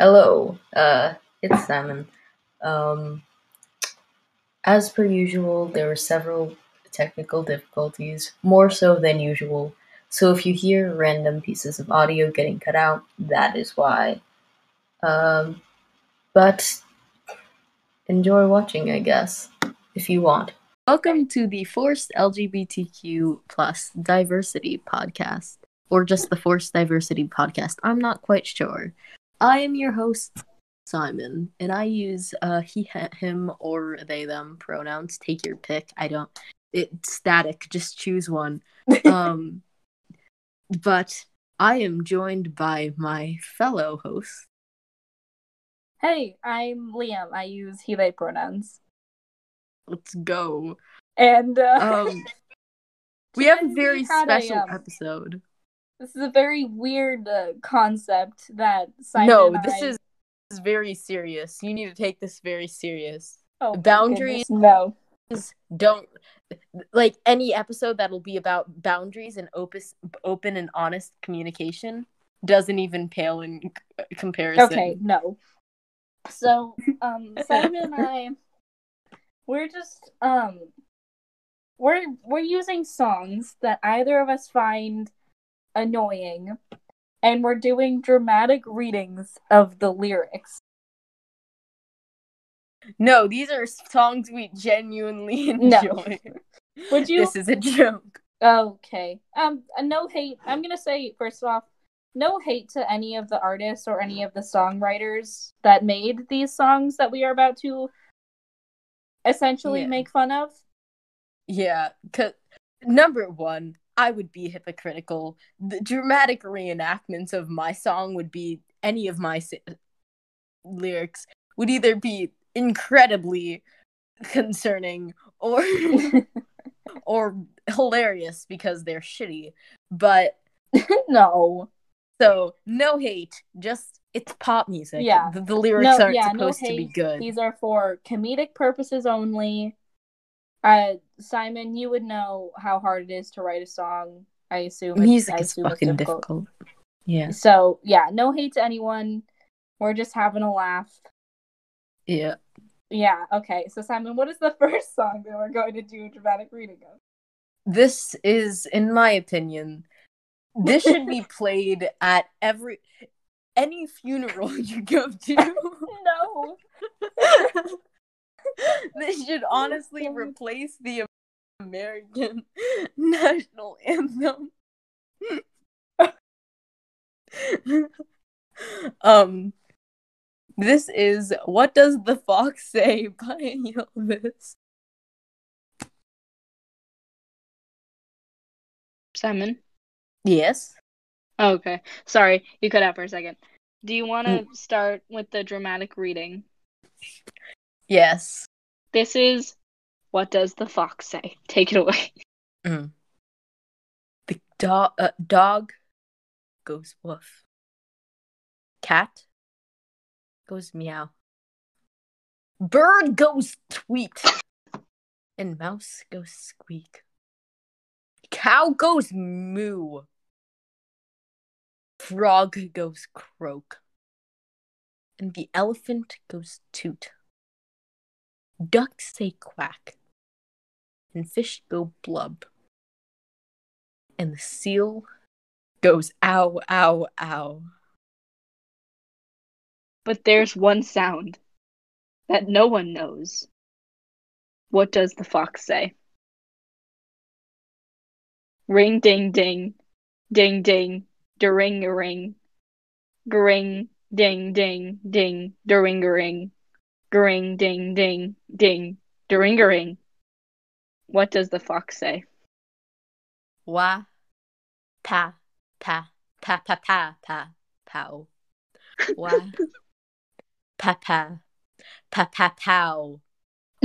Hello, uh, it's Simon. Um, as per usual, there were several technical difficulties, more so than usual. So if you hear random pieces of audio getting cut out, that is why. Um, but enjoy watching, I guess, if you want. Welcome to the Forced LGBTQ plus Diversity podcast, or just the Forced Diversity podcast. I'm not quite sure. I am your host, Simon, and I use uh, he, him, or they, them pronouns. Take your pick. I don't. It's static. Just choose one. Um, but I am joined by my fellow host. Hey, I'm Liam. I use he, they pronouns. Let's go. And uh, Um, we have a very had a, special um, episode. This is a very weird uh, concept that Simon No, and this I- is, this is very serious. You need to take this very serious. oh, boundaries- No. don't like any episode that'll be about boundaries and opus, open and honest communication doesn't even pale in c- comparison. Okay, no. So, um, Simon and I, we're just um, we're we're using songs that either of us find annoying, and we're doing dramatic readings of the lyrics. No, these are songs we genuinely No. enjoy. Would you? This is a joke. Okay. Um, no hate. I'm gonna say first off, no hate to any of the artists or any of the songwriters that made these songs that we are about to essentially Yeah. make fun of. Yeah, cause number one, I would be hypocritical. The dramatic reenactments of my song would be any of my si- lyrics would either be incredibly concerning or or hilarious because they're shitty. But no. so no hate, just it's pop music. Yeah. the, the lyrics No, aren't yeah, no supposed to be good. These are for comedic purposes only. Uh, Simon, you would know how hard it is to write a song. I assume it's- Music I is assume fucking difficult. Yeah, So yeah, no hate to anyone. We're just having a laugh. yeah. Yeah. Okay. So Simon, what is the first song that we're going to do a dramatic reading of? This is, in my opinion, this should be played at every any funeral you go to. No. this should honestly replace the American national anthem. um this is What Does the Fox Say by Ylvis. Simon? Yes. Oh, okay. Sorry, you cut out for a second. Do you want to start with the dramatic reading? Yes. This is What Does the Fox Say? Take it away. The dog uh, dog goes woof. Cat goes meow. Bird goes tweet. And mouse goes squeak. Cow goes moo. Frog goes croak. And the elephant goes toot. Ducks say quack. And fish go blub. And the seal goes ow, ow, ow. But there's one sound that no one knows. What does the fox say? Ring ding ding, ding ding, ring a ring, ring ding ding ding, ring a ring, ring ding ding ding, ring a ring. What does the fox say? Wah, pa, pa, pa, pa, pa, pa, pow. Wah, pa, pa, pa, pa, pow.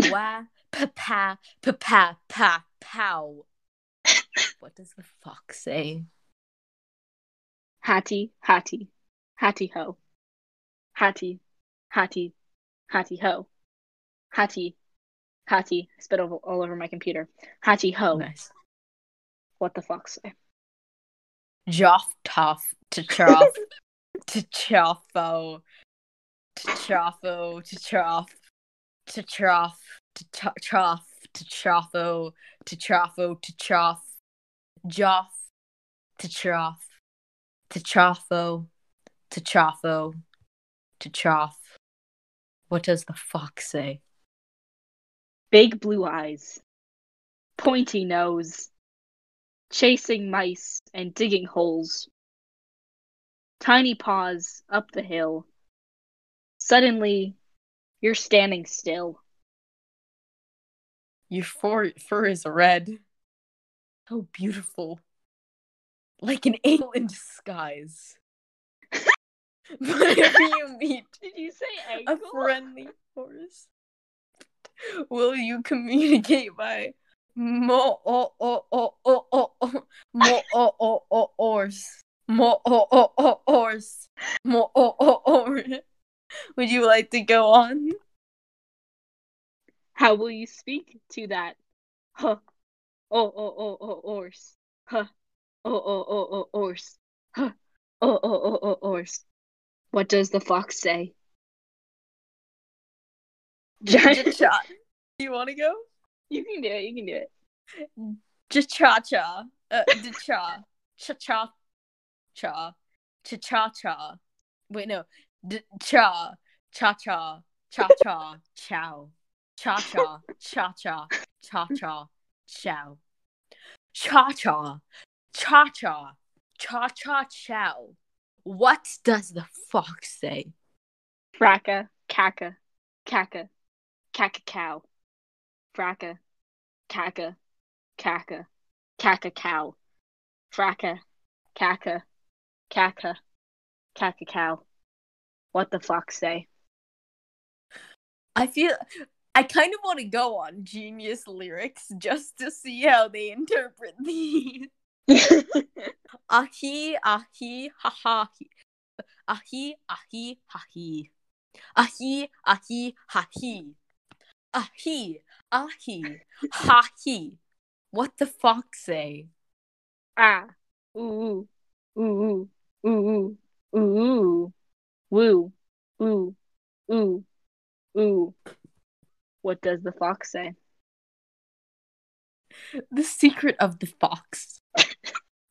Wah, pa, pa, pa, pa, pa, pow. What does the fox say? Hattie, hattie, hattie ho. Hattie, hattie, hattie ho. Hattie, hattie, spit all, all over my computer. Hattie ho. Nice. What the fox say? Joff toff. To choff to choffo. To trough to trough to t- trough to chafo to trafo to trough joff. To trough to trafo to trafo to trough. What does the fox say? Big blue eyes, pointy nose, chasing mice and digging holes. Tiny paws up the hill. Suddenly, you're standing still. Your fur, fur is red. So beautiful. Like an angel in disguise. If you meet Did you say a friendly horse, will you communicate by mo o o o o o o mo o o o ors mo o o o ors mo o o or? Would you like to go on? How will you speak to that? Huh. Oh, oh, oh, oh, ors. Huh. Oh, oh, oh, oh, ors. Huh. Oh, oh, oh, oh, ors. What does the fox say? Cha cha. You want to go? You can do it. You can do it. Cha cha. Uh, cha. Cha cha. Cha. Cha cha cha. Wait, no. Cha. Cha cha. Cha cha. Chow. Cha cha. Cha cha. Cha cha. Chow. Cha cha. Cha cha. Cha cha chow. What does the fox say? Fracka, caca, caca, caca cow. Fracka, caca, caca, caca cow. Fracka, caca, caca, caca cow. What the fox say? I feel I kind of want to go on genius lyrics just to see how they interpret these. Ahi, ahi, ha ha. hi. Ahi, ahi, ha hi. Ahi, ahi, ha hi. Ahi, ahi, ha hi. What the fuck say? ah, ooh, ooh, ooh, ooh, ooh, ooh, woo, ooh, ooh, ooh. What does the fox say? The secret of the fox.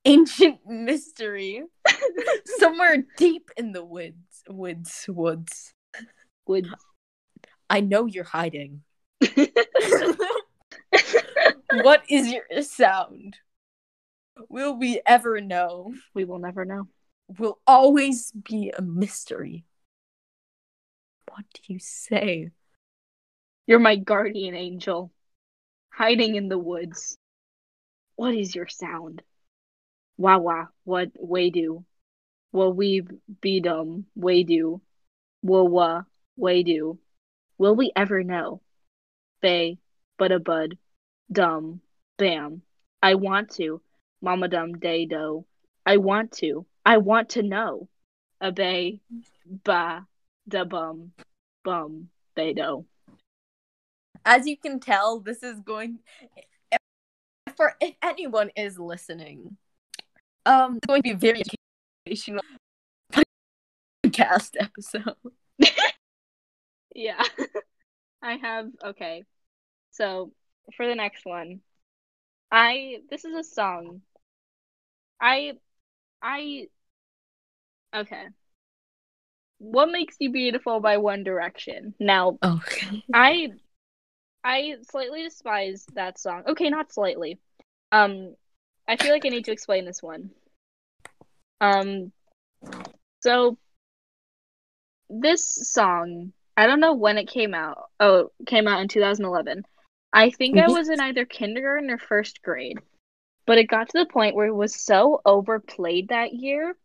Ancient mystery. Somewhere deep in the woods, woods, woods. woods. I know you're hiding. what is your sound? Will we ever know? we will never know. Will always be a mystery. What do you say? You're my guardian angel, hiding in the woods. What is your sound? Wah wah, what we do? Will we be dumb? we do? Wah wah, way do? Will we ever know? Bay, but a bud, dumb, bam. I want to, mama dum day do. I want to, I want to know. A bay, ba, da bum, bum, bay do. As you can tell, this is going for if anyone is listening. Um, it's going to be a very educational podcast episode. Yeah. I have okay. So for the next one, I this is a song. I I okay. What makes you beautiful by One Direction. Now, Okay. I I slightly despise that song. Okay, not slightly. Um I feel like I need to explain this one. Um so this song, I don't know when it came out. Oh, it came out in 2011. I think I Mhm. was in either kindergarten or first grade. But it got to the point where it was so overplayed that year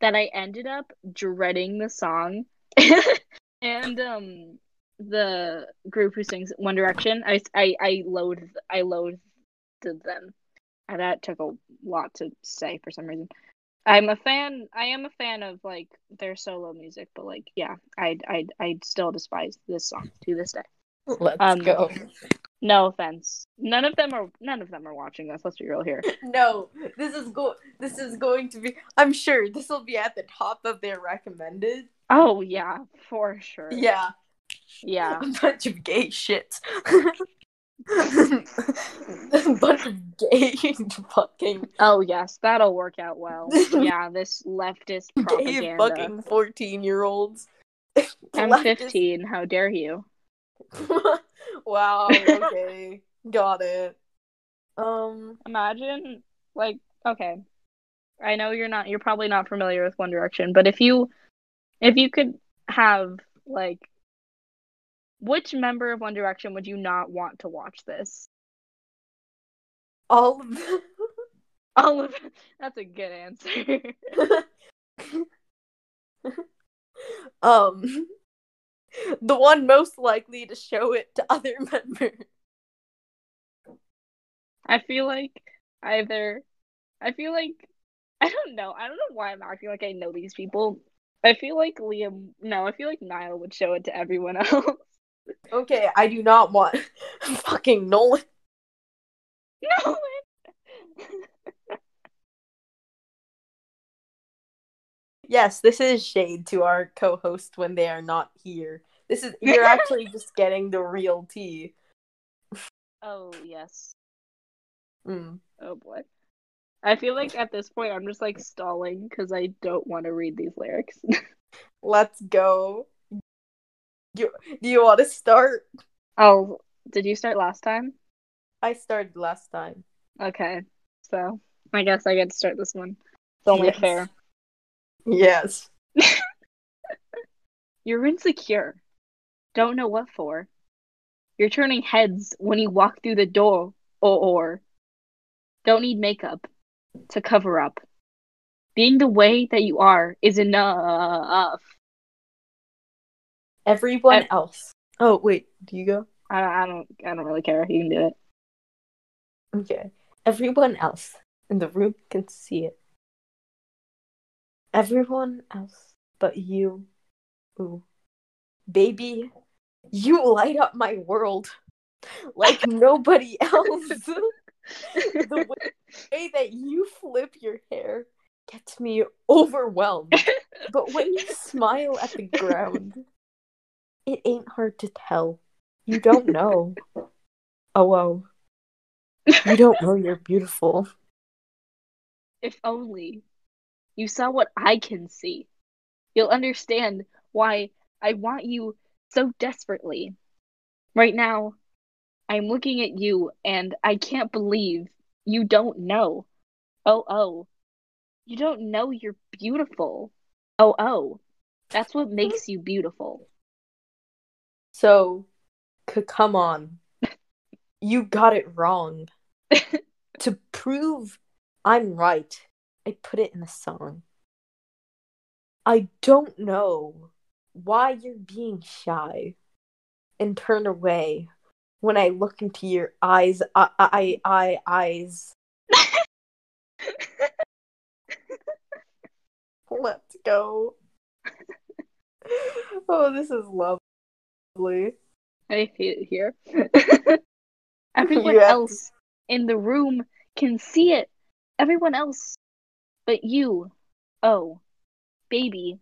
that I ended up dreading the song. and um the group who sings One Direction, I I I loathed I loathed them. And that took a lot to say for some reason. I'm a fan. I am a fan of like their solo music, but like, yeah, I I I still despise this song to this day. Let's Um, go. No offense. None of them are. None of them are watching us. Let's be real here. No, this is go. This is going to be. I'm sure this will be at the top of their recommended. Oh yeah, for sure. Yeah, Yeah. a bunch of gay shit. of gay fucking Oh yes, that'll work out well. yeah, this leftist propaganda. gay fucking fourteen year olds. I'm 15. How dare you? wow. Okay. Got it. Um. Imagine, like, okay, I know you're not. You're probably not familiar with One Direction, but if you, if you could have like, which member of One Direction would you not want to watch this? All of them. All of. That's a good answer. um. The one most likely to show it to other members. I feel like either. I feel like I don't know. I don't know why I'm acting like I know these people. I feel like Liam. No, I feel like Niall would show it to everyone else. Okay, I do not want fucking Nolan. No. Yes, this is shade to our co-host when they are not here. This is you're actually just getting the real tea. oh yes. Mm. Oh boy. I feel like at this point I'm just like stalling because I don't want to read these lyrics. Let's go. You, do you want to start? oh, did you start last time? I started last time. Okay, so I guess I get to start this one. It's only Yes. fair. Yes. You're insecure. Don't know what for. You're turning heads when you walk through the door, or, or. Don't need makeup to cover up. Being the way that you are is enough. Everyone I- else. Oh wait, do you go? I, I don't. I don't really care. You can do it. Okay. Everyone else in the room can see it. Everyone else but you. Ooh. Baby, you light up my world like nobody else. the way that you flip your hair gets me overwhelmed. But when you smile at the ground, it ain't hard to tell. You don't know. Oh, oh. You don't know you're beautiful. If only you saw what I can see, you'll understand why I want you so desperately. Right now, I'm looking at you and I can't believe you don't know. Oh, oh. You don't know you're beautiful. Oh, oh. That's what makes you beautiful. So, c- come on. You got it wrong. to prove I'm right, I put it in the song. I don't know why you're being shy and turn away when I look into your eyes. I, I, I, eyes. Let's go. oh, this is lovely. I feel it here. Everyone else in the room can see it. Everyone else but you. Oh, baby.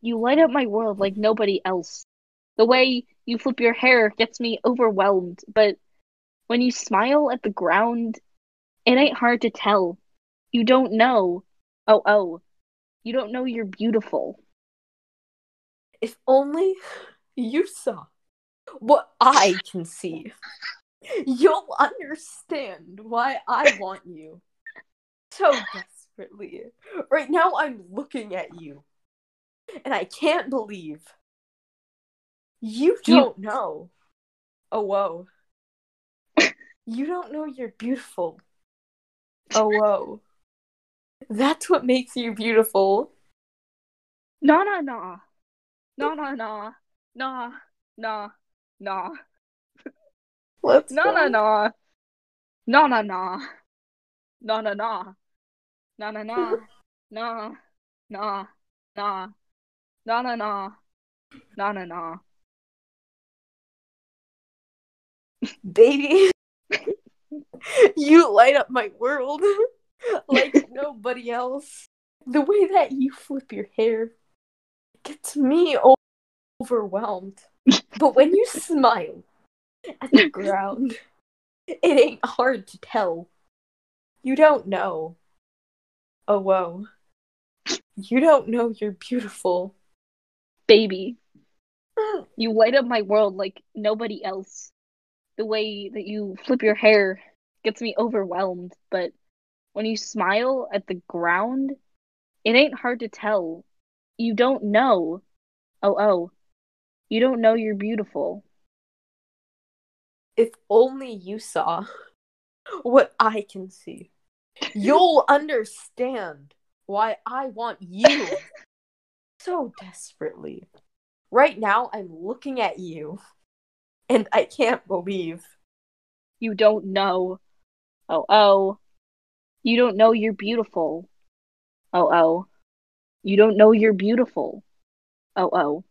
You light up my world like nobody else. The way you flip your hair gets me overwhelmed, but when you smile at the ground, it ain't hard to tell. You don't know. Oh, oh. You don't know you're beautiful. If only you saw what I can see, you'll understand why I want you so desperately. Right now, I'm looking at you, and I can't believe you You- don't know. Oh, whoa. You don't know you're beautiful. Oh, whoa. That's what makes you beautiful. Nah, nah, nah. Nah, nah, nah. Nah, nah, nah. Let's No, go. no, no. No, no, no. No, no, no. No, no, no. No. No. No. No, no, no. No, no, no. baby. you light up my world like nobody else. The way that you flip your hair gets me o- overwhelmed. but when you smile at the ground, it ain't hard to tell. You don't know. Oh, whoa. You don't know you're beautiful. Baby, mm. you light up my world like nobody else. The way that you flip your hair gets me overwhelmed, but when you smile at the ground, it ain't hard to tell. You don't know. Oh, oh. You don't know you're beautiful. If only you saw what I can see, you'll understand why I want you so desperately. Right now, I'm looking at you, and I can't believe. You don't know. Oh, oh. You don't know you're beautiful. Oh, oh. You don't know you're beautiful. Oh, oh.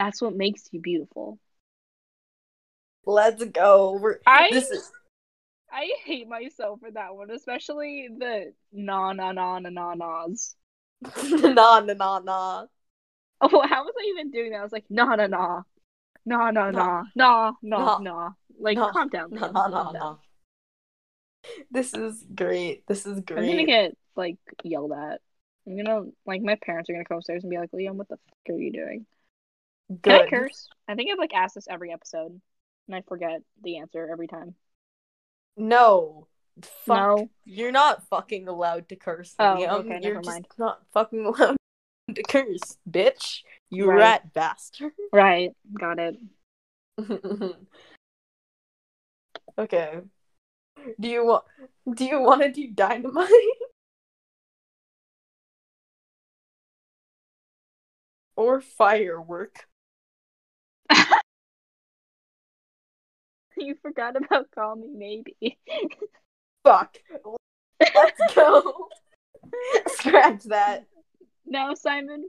That's what makes you beautiful. Let's go. We're, I this is I hate myself for that one, especially the na na na na na nas. nah, nah, nah, nah. Oh, how was I even doing that? I was like na na na, na na na, na na na. Like, Nah. calm down, Nah, nah, nah, nah. This is great. This is great. I'm gonna get like yelled at. I'm gonna like my parents are gonna come upstairs and be like, Liam, what the fuck are you doing? Can I curse? I think I've like asked this every episode, and I forget the answer every time. No. Fuck. No. You're not fucking allowed to curse, Oh, Liam. okay, You're never just mind. not fucking allowed to curse, bitch. You Right. rat bastard. Right, got it. okay. Do you want? Do you want to do dynamite? or firework? you forgot about call me maybe. Fuck. Let's go. Scratch that. Now, Simon.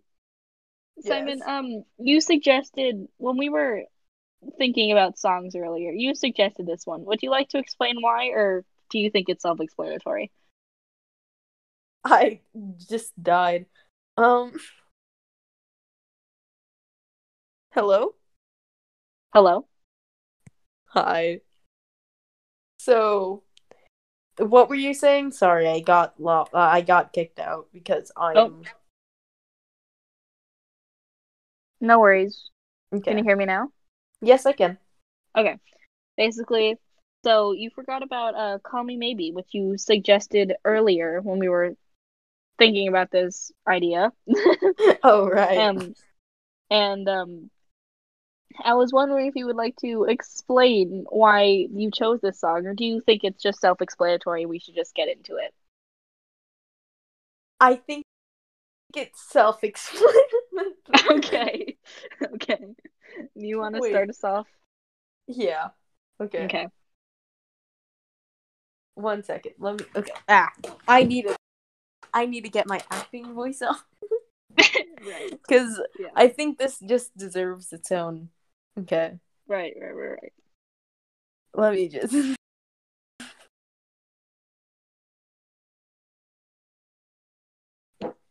Simon, um, you suggested when we were thinking about songs earlier, you suggested this one. Would you like to explain why, or do you think it's self-explanatory? I just died. Um. Hello? Hello. Hi. So, what were you saying? Sorry, I got lo- uh, I got kicked out because I'm Oh. No worries. okay. Can you hear me now? Yes, I can. Okay. Basically, so you forgot about uh Call Me Maybe, which you suggested earlier when we were thinking about this idea. oh right. um and um I was wondering if you would like to explain why you chose this song, or do you think it's just self-explanatory? We should just get into it. I think it's self-explanatory. Okay. okay. You want to start us off? Yeah. Okay. Okay. One second. Let me. Okay. Ah, I need to. I need to get my acting voice off right. because Yeah. I think this just deserves its own. Okay. Right. Right. Right. Right. Let me just.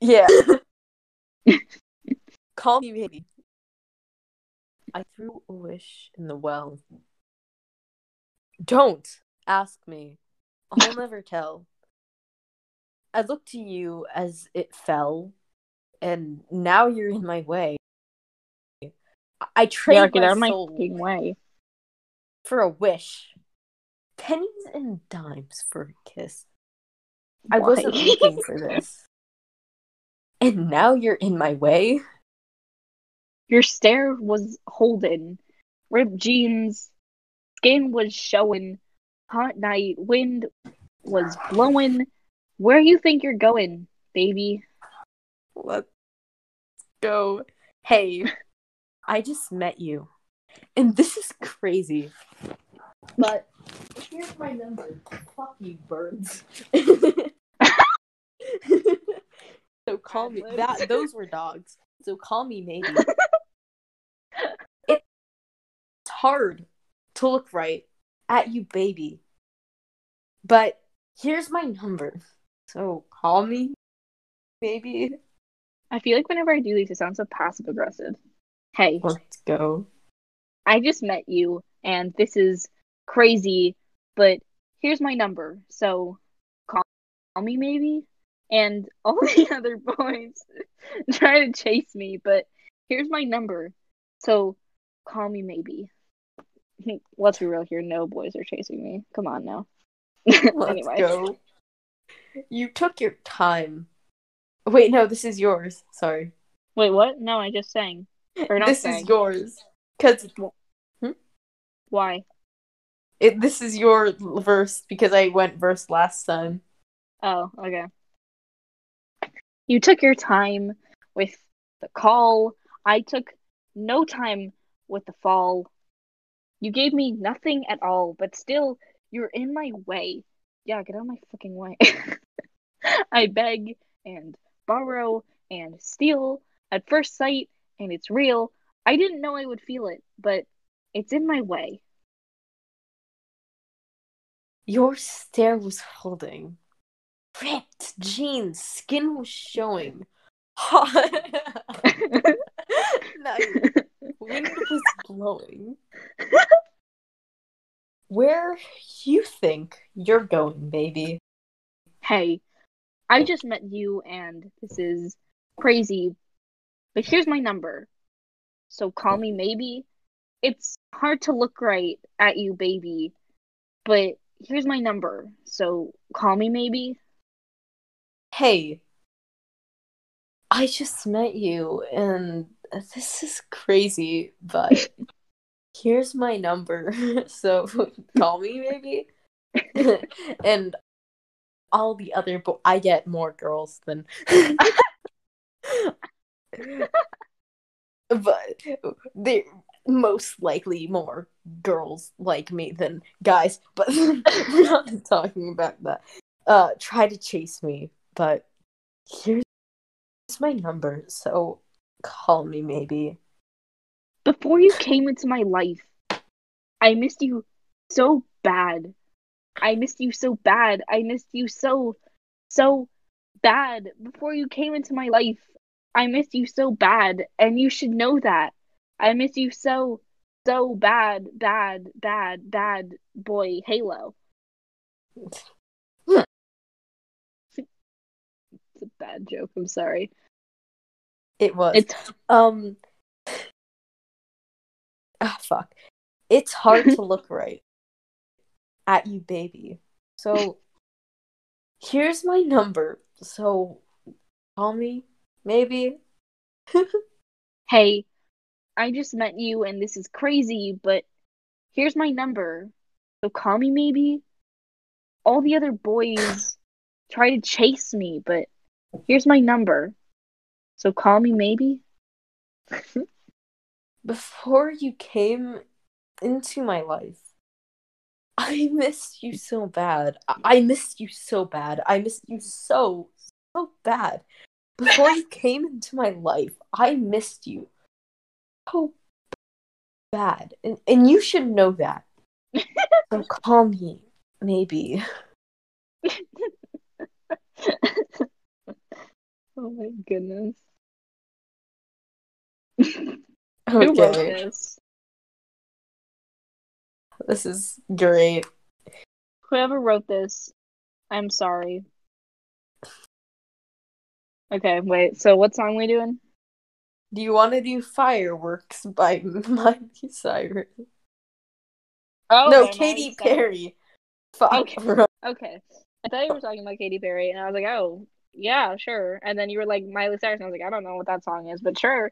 yeah. Call me maybe. I threw a wish in the well. Don't ask me. I'll never tell. I looked to you as it fell, and now you're in my way. I- trade Yeah, get my out my fucking way. for a wish. Pennies and dimes for a kiss. I wasn't looking for this. And now you're in my way? Your stare was holding, ripped jeans, skin was showing, hot night, wind was blowing. Where you think you're going, baby? Let's go. Hey, I just met you. And this is crazy. But here's my number. Fuck you, birds. so call me that those were dogs. So call me maybe. it's hard to look right at you, baby. But here's my number. So call me maybe. I feel like whenever I do these, it sounds so passive aggressive. Hey, Let's go. I just met you, and this is crazy, but here's my number. So call, call me maybe. And all the other boys try to chase me, but here's my number. So call me maybe. Let's be real here. No boys are chasing me. Come on now. Let's go. You took your time. Wait, no, this is yours. Sorry. wait, what? No, I just sang. Or not this sang. is yours. Cause hmm? Why? it, this is your verse because I went verse last time. Oh, okay. You took your time with the call. I took no time with the fall. You gave me nothing at all, but still, you're in my way. Yeah, get out of my fucking way. I beg and borrow and steal at first sight, and it's real. I didn't know I would feel it, but it's in my way. Your stare was holding. Ripped jeans, skin was showing. Hot. Wind was blowing. Where you think you're going, baby? hey, I just met you and this is crazy, but here's my number. So call me maybe. It's hard to look right at you, baby, but here's my number. So call me maybe. Hey, I just met you, and this is crazy, but here's my number. So call me, maybe. and all the other, but I get more girls than. But they're most likely more girls like me than guys. But we're not talking about that. Uh, try to chase me, but here's my number, so call me maybe. Before you came into my life, I missed you so bad. I missed you so bad. I missed you so, so bad. Before you came into my life, I miss you so bad, and you should know that. I miss you so, so bad, bad, bad, bad, boy, Halo. It's a bad joke. I'm sorry. It was. It's Um. Ah, fuck. It's hard to look right at you, baby. So, here's my number. So, call me, maybe. hey, I just met you and this is crazy, but here's my number. So call me maybe. All the other boys try to chase me, but here's my number. So call me maybe. Before you came into my life, I missed you so bad. I, I missed you so bad. I missed you so, so bad. Before you came into my life, I missed you so bad. And, and you should know that. so call me, maybe. oh my goodness. Okay, this? this is great. Whoever wrote this, I'm sorry. Okay, wait. So what song we doing? Do you want to do Fireworks by Miley Cyrus? Oh, no, Katy Perry. Fuck. Okay. Okay. I thought you were talking about Katy Perry, and I was like, oh, yeah, sure. And then you were like Miley Cyrus, and I was like, I don't know what that song is, but sure.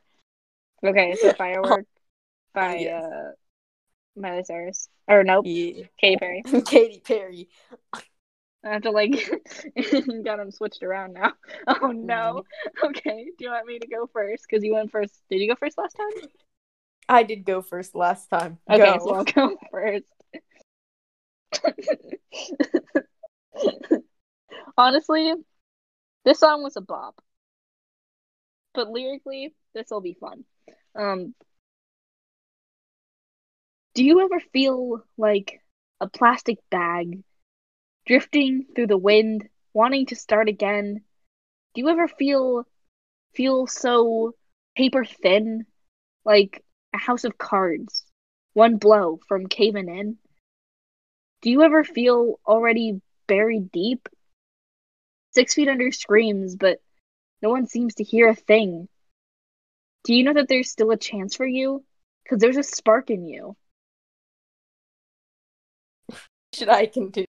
Okay, so Firework by yes. uh, Miley Cyrus. Or nope, Yeah. Katy Perry. Katy Perry. I have to like got them switched around now. Oh no. Okay, do you want me to go first? Because you went first. Did you go first last time? I did go first last time. Okay, Go. so I'll go first. Honestly, this song was a bop. But lyrically, this will be fun. Um Do you ever feel like a plastic bag drifting through the wind, wanting to start again? Do you ever feel feel so paper thin, like a house of cards, one blow from caving in? Do you ever feel already buried deep? Six feet under screams, but no one seems to hear a thing. Do you know that there's still a chance for you? Because there's a spark in you. Should I continue?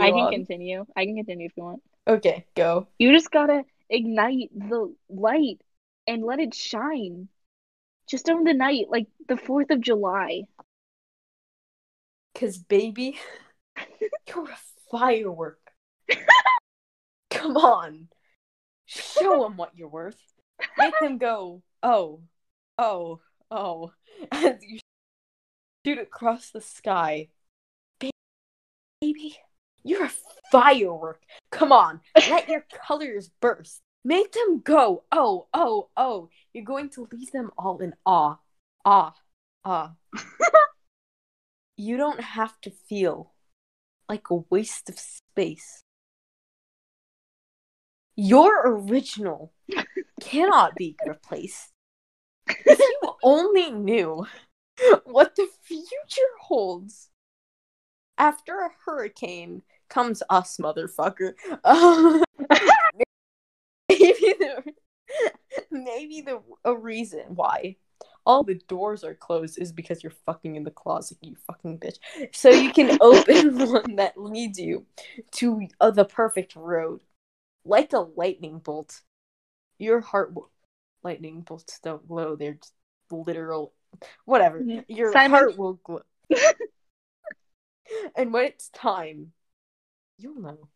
I can on? continue. I can continue if you want. Okay, go. You just gotta ignite the light and let it shine. Just on the night, like the 4th of July. Cause baby, you're a firework. Come on, show them what you're worth. Make them go, oh, oh, oh, as you shoot across the sky. Baby, you're a firework. Come on, let your colors burst. Make them go, oh, oh, oh. You're going to leave them all in awe, awe, awe. you don't have to feel like a waste of space. Your original cannot be replaced. If you only knew what the future holds. After a hurricane comes us, motherfucker. Maybe the maybe the a reason why all the doors are closed is because you're fucking in the closet, you fucking bitch. So you can open one that leads you to uh, the perfect road, like a lightning bolt. Your heart, will- lightning bolts don't glow; they're just literal. Whatever. Your Simon. heart will glow. and when it's time, you'll know.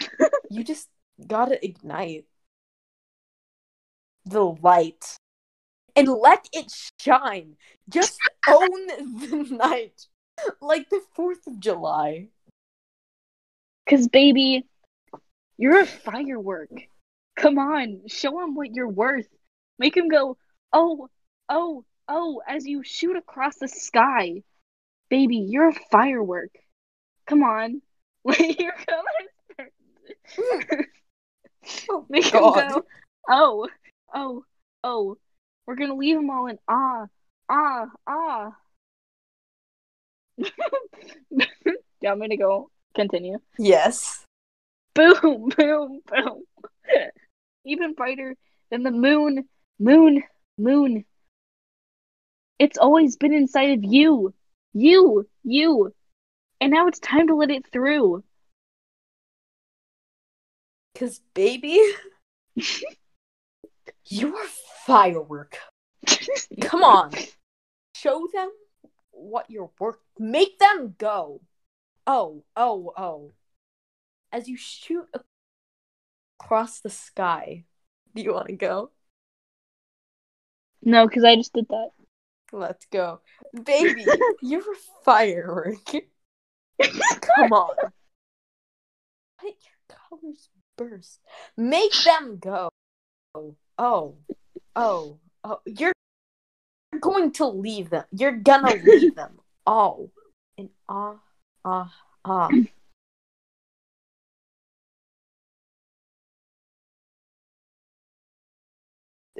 you just gotta ignite the light and let it shine. Just own the night like the 4th of July. Because, baby, you're a firework. Come on, show them what you're worth. Make them go, oh, oh, oh, as you shoot across the sky. Baby, you're a firework. Come on. Let your colors Oh, Make God. go, oh, oh, oh. We're gonna leave them all in ah, ah, ah. Do you want me to go continue? Yes. Boom, boom, boom. Even brighter than the moon, moon, moon. It's always been inside of you. You, you. And now it's time to let it through. Because, baby, you're a firework. Come on. Show them what you're worth. Make them go. Oh, oh, oh. As you shoot across the sky. Do you want to go? No, because I just did that. Let's go. Baby, you're a firework. Come on. Let your colors burst. Make them go. Oh, oh, oh. You're going to leave them. You're gonna leave them all in ah, ah, ah.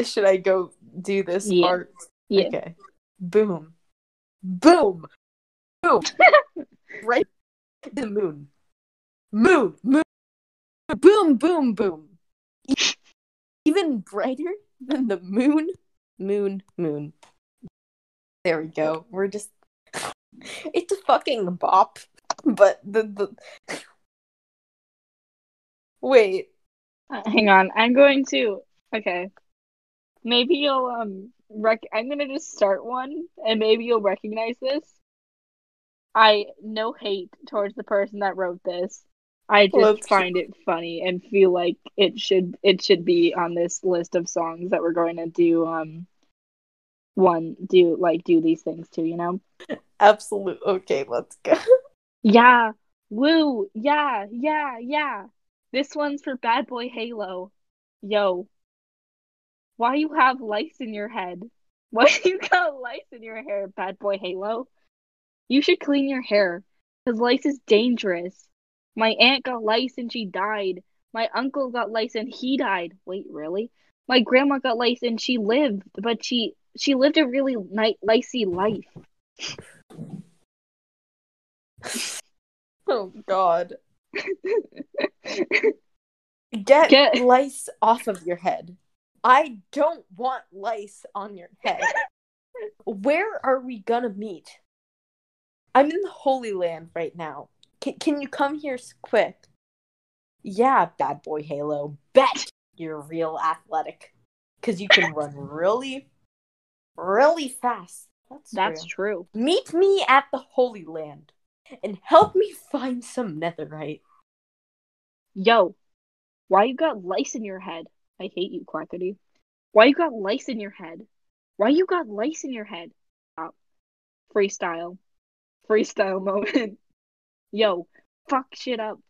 Should I go do this Yeah. part? Yeah. Okay. Boom. Boom. Boom. right the moon. Moon. Moon. Boom, boom, boom. Even brighter than the moon. Moon, moon. There we go. We're just. It's a fucking bop. But the. the... Wait. Uh, hang on. I'm going to. Okay. Maybe you'll um rec. I'm gonna just start one, and maybe you'll recognize this. I no hate towards the person that wrote this. I just Let's- find it funny and feel like it should it should be on this list of songs that we're going to do. Um, one do like do these things too. You know. Absolute. Okay, let's go. Yeah. Woo. Yeah. Yeah. Yeah. This one's for BadBoyHalo. Yo. Why you have lice in your head? Why you got lice in your hair, BadBoyHalo? You should clean your hair, cause lice is dangerous. My aunt got lice and she died. My uncle got lice and he died. Wait, really? My grandma got lice and she lived, but she she lived a really nice licey life. Oh God. Get, Get- lice off of your head. I don't want lice on your head. Where are we gonna meet? I'm in the Holy Land right now. Can, can you come here quick? Yeah, BadBoyHalo. Bet you're real athletic. Because you can run really, really fast. That's, That's true. true. Meet me at the Holy Land and help me find some netherite. Yo, why you got lice in your head? I hate you, Quackity. Why you got lice in your head? Why you got lice in your head? Stop. Freestyle. Freestyle moment. Yo, fuck shit up.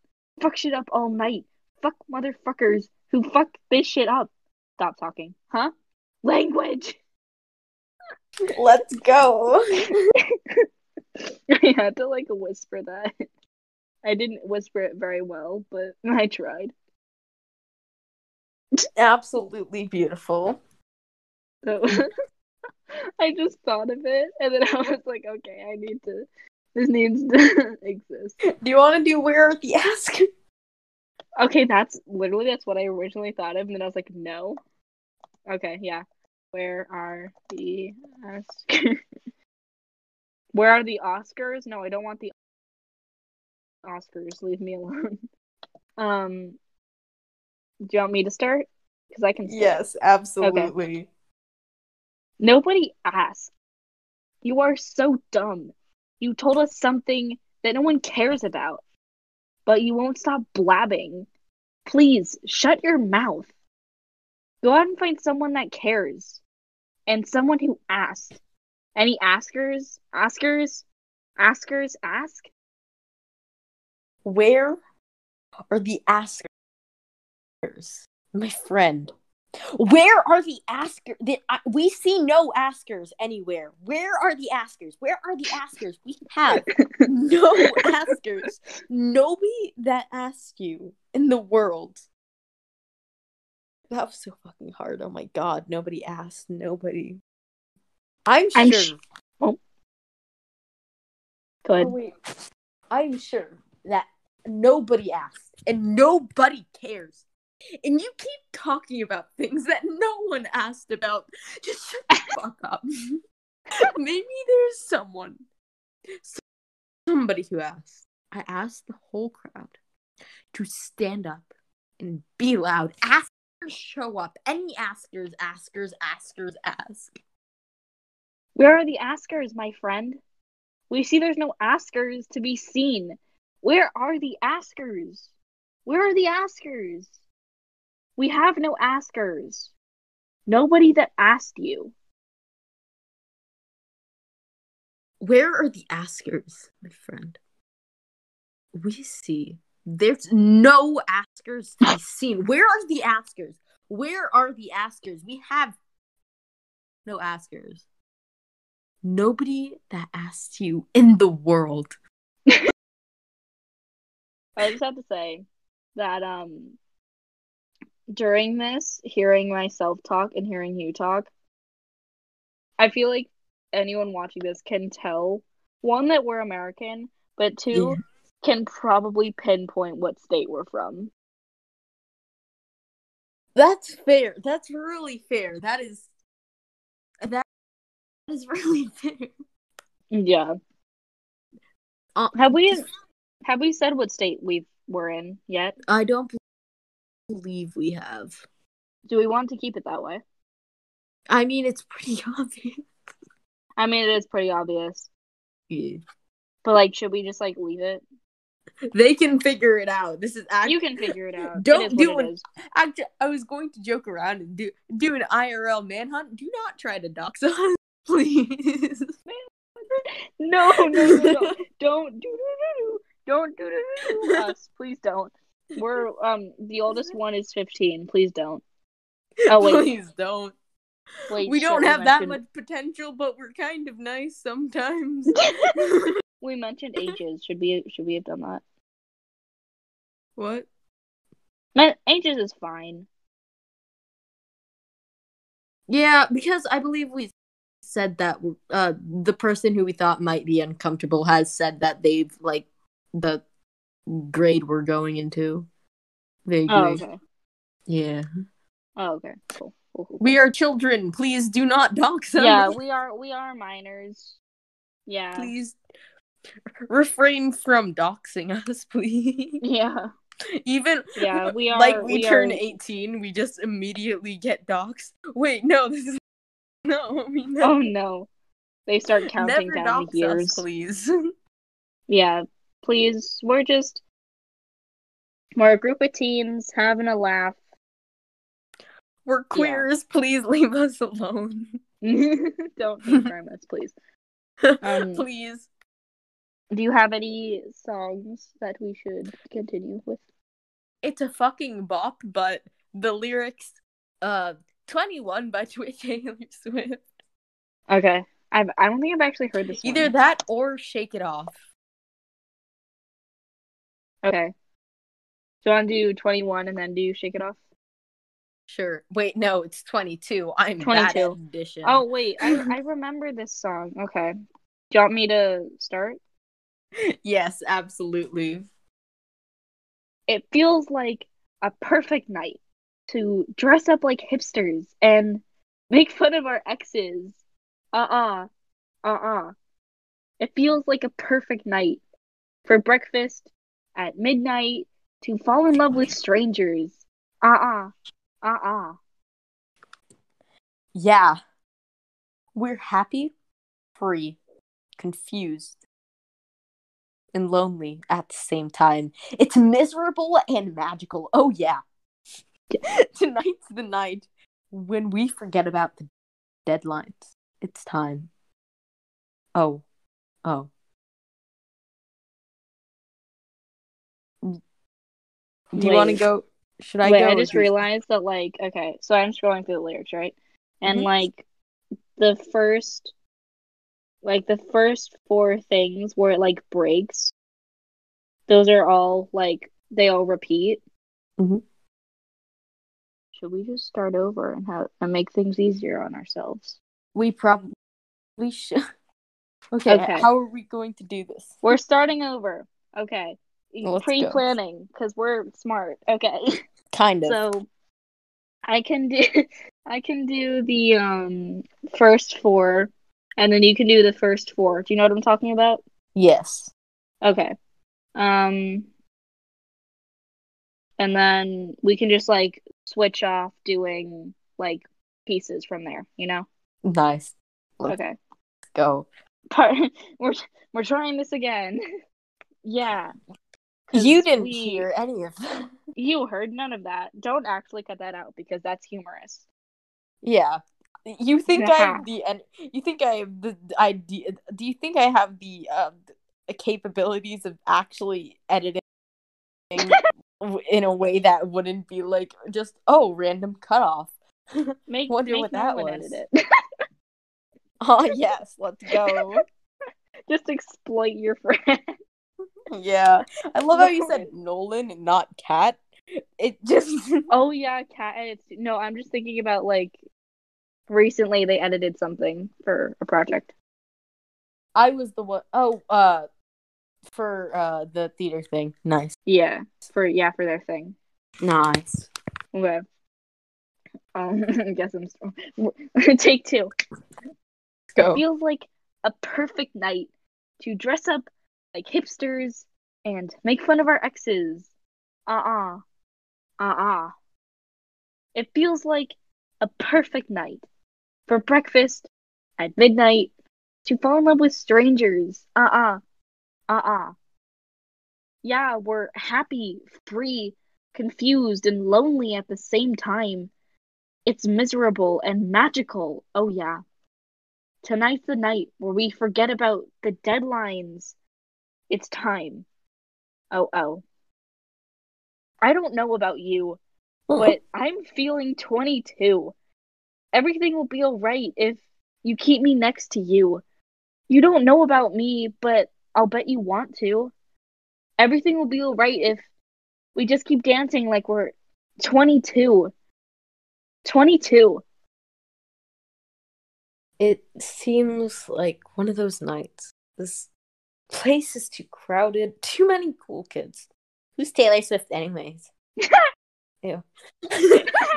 Fuck shit up all night. Fuck motherfuckers who fuck this shit up. Stop talking. Huh? Language! Let's go. I had to like whisper that. I didn't whisper it very well, but I tried. Absolutely beautiful. So I just thought of it and then I was like, okay, I need to this needs to exist. Do you want to do where are the ask? Okay, that's literally that's what I originally thought of, and then I was like, no. Okay, yeah. Where are the Oscars? Where are the Oscars? No, I don't want the Oscars. Leave me alone. Um, do you want me to start? Because I can. Start. Yes, absolutely. Nobody asked. You are so dumb. You told us something that no one cares about, but you won't stop blabbing. Please shut your mouth. Go out and find someone that cares and someone who asked. Any askers? Askers? Askers ask? Where are the askers? My friend. Where are the askers? We see no askers anywhere. Where are the askers? Where are the askers? We have no askers. Nobody that asked you in the world. That was so fucking hard. Oh my god. Nobody asked. Nobody. I'm sure. I'm sh- oh. Go Oh, ahead. wait. I'm sure that nobody asked and nobody cares. And you keep talking about things that no one asked about. Just shut the fuck up. Maybe there's someone. Somebody who asked. I asked the whole crowd to stand up and be loud. Askers show up. Any askers, askers, askers, ask. Where are the askers, my friend? We see there's no askers to be seen. Where are the askers? Where are the askers? We have no askers. Nobody that asked you. Where are the askers, my friend? We see there's no askers to be seen. Where are the askers? Where are the askers? We have no askers. Nobody that asked you in the world. I just have to say that um during this, hearing myself talk and hearing you talk, I feel like anyone watching this can tell one that we're American, but two Yeah. can probably pinpoint what state we're from. That's fair. That's really fair. That is that is really fair. Yeah. Uh, Have we have we said what state we we're in yet? I don't believe we have. Do we want to keep it that way? I mean, it's pretty obvious. I mean, it is pretty obvious, Yeah. but like, should we just like leave it? They can figure it out. This is actually You can figure it out. Don't it do it. Actually, I was going to joke around and do do an IRL manhunt. Do not try to dox us, please. No, no, no, no. don't do do do don't do do do us. Please don't. We're um the oldest one is fifteen. Please don't. Oh wait, please don't. wait. we don't have that much potential, but we're kind of nice sometimes. We mentioned ages. Should we should we have done that? what? Men- ages is fine. Yeah, because I believe we said that uh the person who we thought might be uncomfortable has said that they've like the grade we're going into. They agree. Oh, okay. Yeah. Oh, okay. Cool. cool, cool, We are children. Please do not dox us. Yeah, we are. We are minors. Yeah. Please refrain from doxing us, please. Yeah. Even Yeah. We are. like we, turn are, 18, we just immediately get doxed. Wait, no, this is no, we never, Oh no. They start counting never down the years. us, please. Yeah. Please. We're just. We're a group of teens having a laugh. We're queers. Please leave us alone. Don't confirm us, please. Um, please. Do you have any songs that we should continue with? It's a fucking bop, but the lyrics, uh, 21 by Taylor Swift. Okay. I've I don't think I've actually heard this Either one. that or Shake It Off. Okay. Do you want to do 21 and then do Shake It Off? Sure. Wait, no, it's 22. I'm 22. that edition. Oh, wait. I, I remember this song. Okay. Do you want me to start? yes, absolutely. It feels like a perfect night to dress up like hipsters and make fun of our exes. Uh-uh. Uh-uh. It feels like a perfect night for breakfast at midnight to fall in love with strangers. Uh-uh. Uh-uh. Yeah. We're happy, free, confused, and lonely at the same time. It's miserable and magical. Oh, yeah. Tonight's the night when we forget about the deadlines. It's time. Oh. Oh. You want to go? Should I Wait, go? I just realized that like okay, so I'm scrolling through the lyrics, right? And Mhm. like the first like the first four things where it like breaks, those are all like they all repeat. Mhm. Should we just start over and have and make things easier on ourselves? We probably we should. Okay, Okay. how are we going to do this? We're starting over. Okay. Let's. Pre-planning because we're smart. Okay. Kind of. So I can do I can do the um first four and then you can do the first four. Do you know what I'm talking about? yes. Okay. Um and then we can just like switch off doing like pieces from there, you know? Nice. Let's Okay. go. Part we're we're trying this again. yeah. You didn't we- hear any of that. You heard none of that. Don't actually cut that out because that's humorous. Yeah. You think I have the and you think I have the idea do you think I have the um the capabilities of actually editing in a way that wouldn't be like just oh random cutoff. Make Wonder make what that was. edit it. oh yes, let's go. Just exploit your friend. Yeah. I love how you said Nolan and not Cat. It just Oh yeah, cat edits. No, I'm just thinking about like recently they edited something for a project. I was the one oh uh for uh the theater thing. Nice. Yeah, for yeah for their thing. Nice. Okay. Um, I guess I'm still... take two. Go. Feels like a perfect night to dress up like hipsters and make fun of our exes. Uh uh. Uh uh. It feels like a perfect night for breakfast at midnight to fall in love with strangers. Uh uh. Uh uh. Yeah, we're happy, free, confused, and lonely at the same time. It's miserable and magical. Oh, yeah. Tonight's the night where we forget about the deadlines. It's time. Oh, oh. I don't know about you, oh. but I'm feeling 22. Everything will be alright if you keep me next to you. You don't know about me, but I'll bet you want to. Everything will be alright if we just keep dancing like we're 22. 22. It seems like one of those nights. This place is too crowded. Too many cool kids. Who's Taylor Swift, anyways? Ew.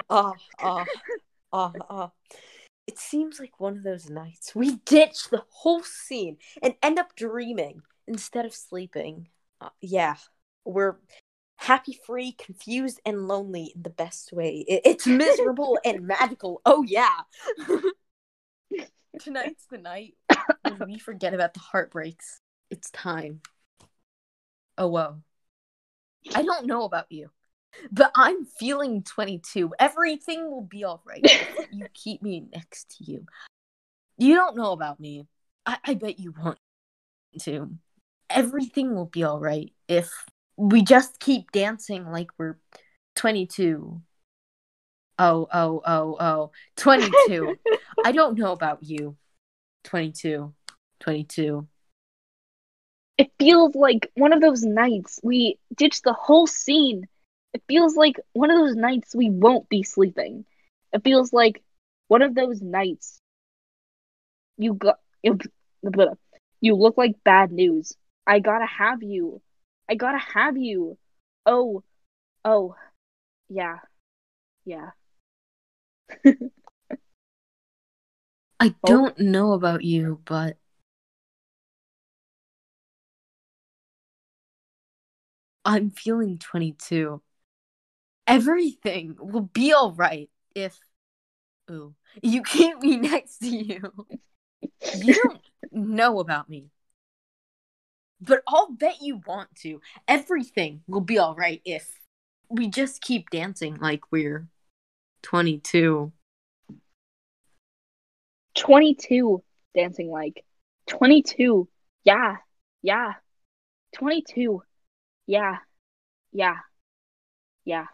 oh, oh, oh, oh. It seems like one of those nights. We ditch the whole scene and end up dreaming instead of sleeping. Uh, yeah, we're happy, free, confused, and lonely in the best way. It- it's miserable and magical. Oh, yeah. Tonight's the night when we forget about the heartbreaks. It's time. Oh, whoa. I don't know about you, but I'm feeling 22. Everything will be all right if you keep me next to you. You don't know about me. I, I bet you want to. Everything will be all right if we just keep dancing like we're 22. Oh, oh, oh, oh. 22. I don't know about you. 22. 22. It feels like one of those nights we ditch the whole scene. It feels like one of those nights we won't be sleeping. It feels like one of those nights you got you look like bad news. I gotta have you. I gotta have you. Oh, oh, yeah, yeah. I Oh. don't know about you, but I'm feeling 22. Everything will be all right if ooh, you keep me next to you. You don't know about me. But I'll bet you want to. Everything will be all right if we just keep dancing like we're 22. 22 dancing like 22 yeah yeah 22 yeah yeah yeah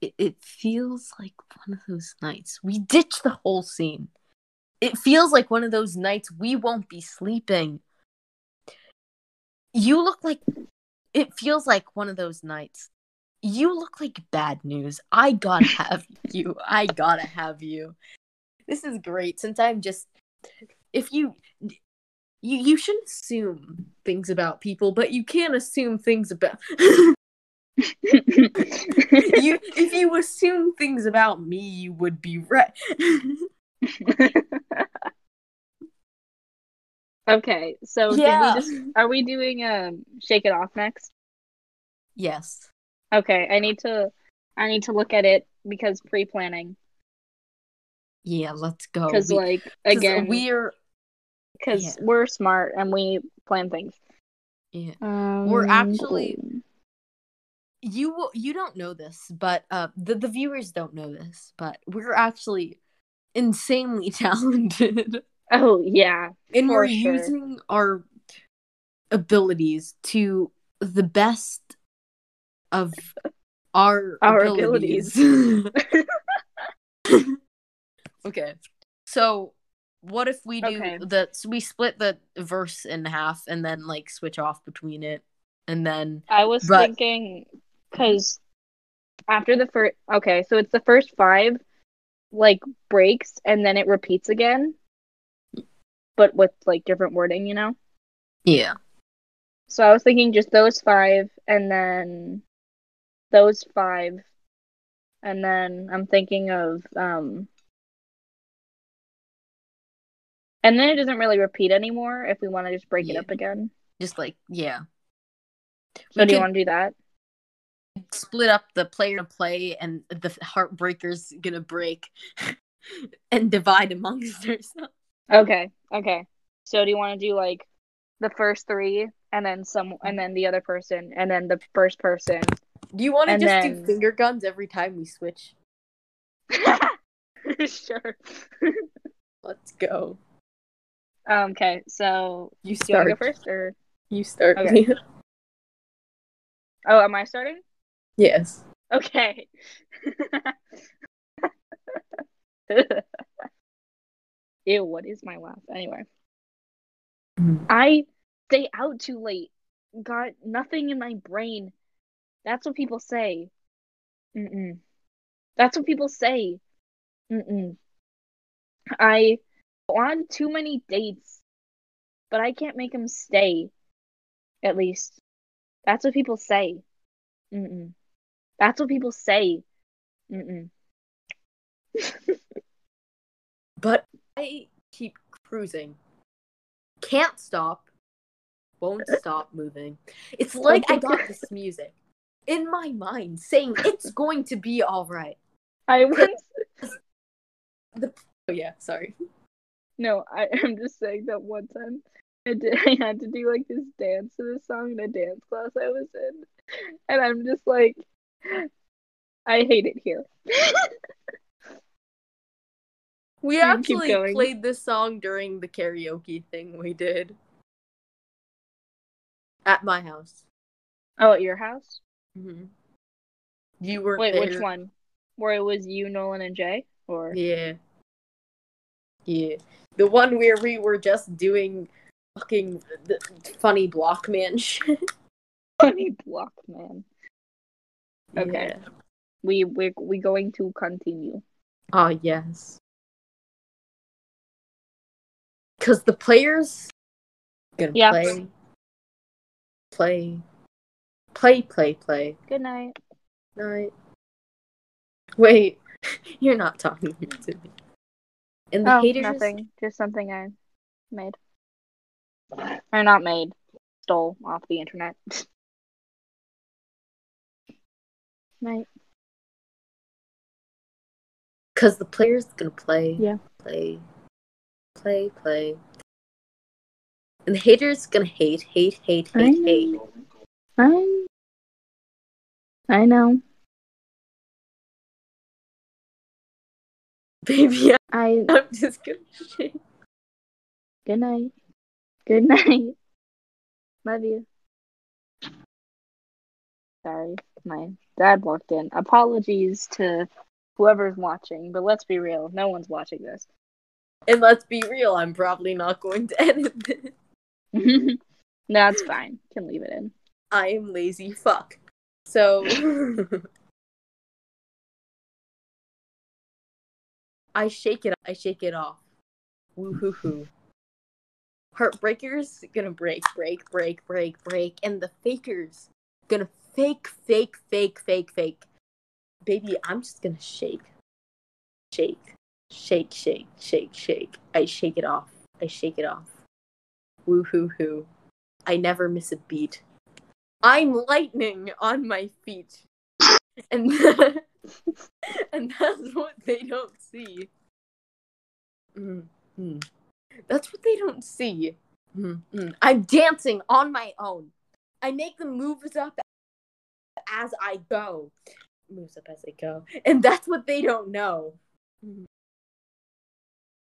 it, it feels like one of those nights. We ditch the whole scene. It feels like one of those nights we won't be sleeping. You look like it feels like one of those nights. You look like bad news. I gotta have you. I gotta have you. This is great since I'm just if you you you shouldn't assume things about people, but you can't assume things about you if you assume things about me, you would be right. okay so Yeah. did we just are we doing um shake it off next yes. okay i need to i need to look at it because pre-planning Yeah, let's go. because like again we're because yeah. we're smart and we plan things yeah. um, We're actually- you you don't know this, but uh the, the viewers don't know this, but we're actually insanely talented. oh yeah and we're sure. using our abilities to the best of our, Our abilities. okay. So what if we do Okay. the so we split the verse in half and then like switch off between it and then I was But- thinking because after the first, okay, so it's the first five like breaks and then it repeats again, but with like different wording, you know. yeah. So I was thinking just those five and then those five, and then I'm thinking of um. And then it doesn't really repeat anymore if we want to just break it up again. Just like yeah. So We do you want to do that? split up the player to play and the heartbreaker's gonna break and divide amongst ourselves. Okay, okay. So do you want to do like the first three and then some and then the other person and then the first person? Do you want to just then- do finger guns every time we switch? sure. Let's go. Um, okay, so You start. go first or You start. Okay. Oh, am I starting? yes. Okay. Ew, what is my laugh? Anyway, Mhm. I stay out too late. Got nothing in my brain. That's what people say. Mm-mm. That's what people say. Mm-mm. I on too many dates, but I can't make them stay. At least. That's what people say. Mm-mm. That's what people say. Mm-mm. But I keep cruising. Can't stop. Won't stop moving. It's like I got this music in my mind saying it's going to be all right. I once Oh yeah, sorry. No, I, I'm just saying that one time I did I had to do like this dance to this song in a dance class I was in. And I'm just like I hate it here. We actually played this song during the karaoke thing we did at my house. oh, at your house? Mm-hmm. You were Wait, there. which one? Where it was you, Nolan, and Jay? Or Yeah. Yeah. The one where we were just doing fucking the funny blockman shit. Funny Block Man? Okay. Yeah. We we we going to continue. Oh yes. Cause the players gonna Yeah. play. Play. Play, play, play. Good night. Night. Wait, you're not talking to me. And the oh, haters nothing. Just something I made. Or not made. Stole off the internet. right. Cause the players gonna play. Yeah. Play. Play, play. And the haters gonna hate, hate, hate, I hate, hate. know. I I know. Baby, I I'm just gonna good night. Good night. Love you. Sorry, my dad walked in. Apologies to whoever's watching, but let's be real, no one's watching this. And let's be real, I'm probably not going to edit this. That's fine. Can leave it in. I am lazy fuck. So I shake it I shake it off. Woo hoo hoo. Heartbreakers gonna break, break, break, break, break, and the fakers gonna fake, fake, fake, fake, fake. Baby, I'm just gonna shake. Shake. Shake, shake, shake, shake. I shake it off. I shake it off. Woo hoo hoo. I never miss a beat. I'm lightning on my feet. And and that's what they don't see. Mm, mm. That's what they don't see. Mm, mm. I'm dancing on my own. I make the moves up as I go. Moves up as I go. And that's what they don't know. Mm.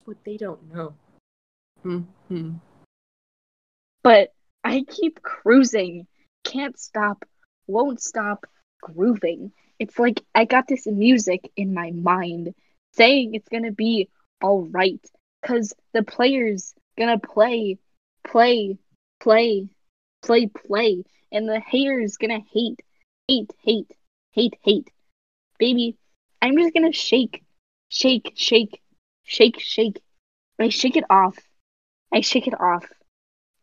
What they don't know. Mm, mm. But I keep cruising. Can't stop. Won't stop grooving. It's like I got this music in my mind saying it's gonna be alright. Cause the player's gonna play, play, play, play, play. And the hater's gonna hate, hate, hate, hate, hate. Baby, I'm just gonna shake, shake, shake, shake, shake. I shake it off. I shake it off.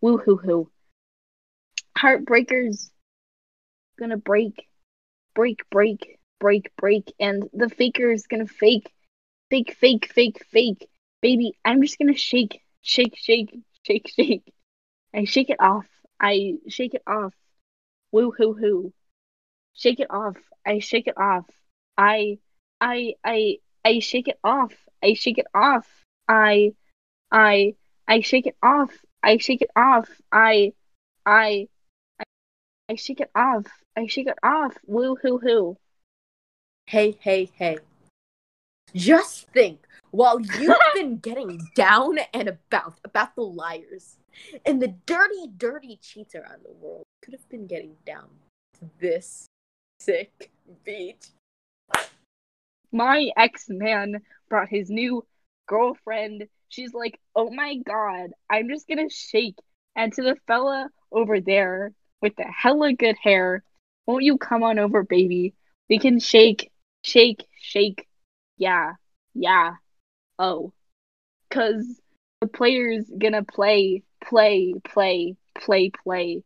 Woo hoo hoo. Heartbreakers gonna break, break, break, break, break, and the faker is gonna fake, fake, fake, fake, fake. Baby, I'm just gonna shake, shake, shake, shake, shake. I shake it off. I shake it off. Woo hoo hoo. Shake it off. I shake it off. I, I, I, I shake it off. I shake it off. I, I, I shake it off. I shake it off. I, I, I, shake it off. I shake it off. Woo hoo hoo. Hey, hey, hey. Just think, while you've been getting down and about about the liars and the dirty, dirty cheats around the world could have been getting down to this sick beat. My ex man brought his new girlfriend. She's like, oh my god, I'm just gonna shake. And to the fella over there with the hella good hair, won't you come on over, baby? We can shake, shake, shake. Yeah, yeah. Oh, cause the players gonna play, play, play, play, play,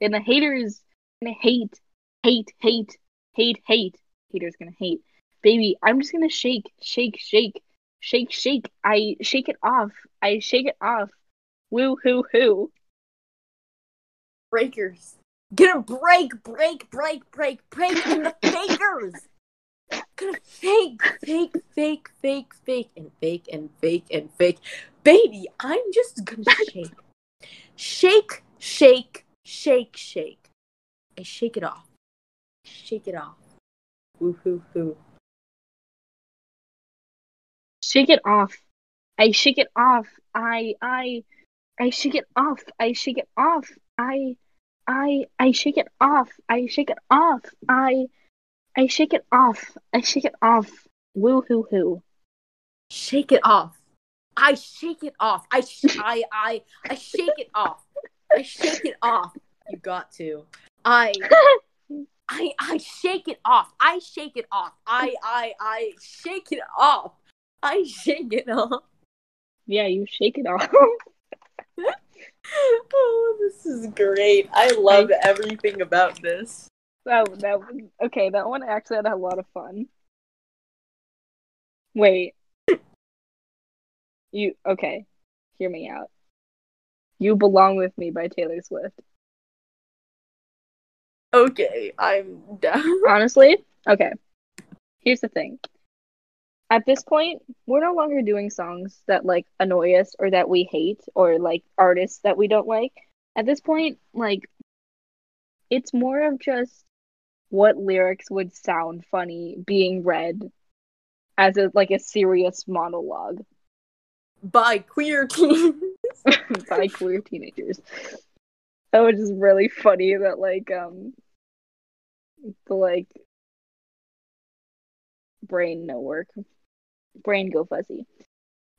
and the haters gonna hate, hate, hate, hate, hate. Haters gonna hate. Baby, I'm just gonna shake, shake, shake, shake, shake. I shake it off. I shake it off. Woo hoo hoo. Breakers. Gonna break, break, break, break, break in the fakers. Gonna fake, fake, fake, fake, fake, and fake, and fake, and fake. Baby, I'm just gonna shake. Shake, shake, shake, shake. I shake it off. Shake it off. Woo hoo hoo. Shake it off. I shake it off. I I I shake it off. I shake it off. I I I shake it off. I shake it off. I I shake it off. I shake it off. Woo hoo hoo. Shake it off. I shake it off. I sh- I I I shake it off. I shake it off. You got to. I I I shake it off. I shake it off. I I I shake it off. I shake it off. Yeah, you shake it off. Oh, this is great. I love everything about this. that that okay. That one actually had a lot of fun. Wait. You okay? Hear me out. You belong with me by Taylor Swift. Okay, I'm down. Honestly, okay. Here's the thing. At this point, we're no longer doing songs that like annoy us or that we hate or like artists that we don't like. At this point, like it's more of just what lyrics would sound funny being read as a like a serious monologue By queer teens. by queer teenagers. That was just really funny that like um the like brain no work brain go fuzzy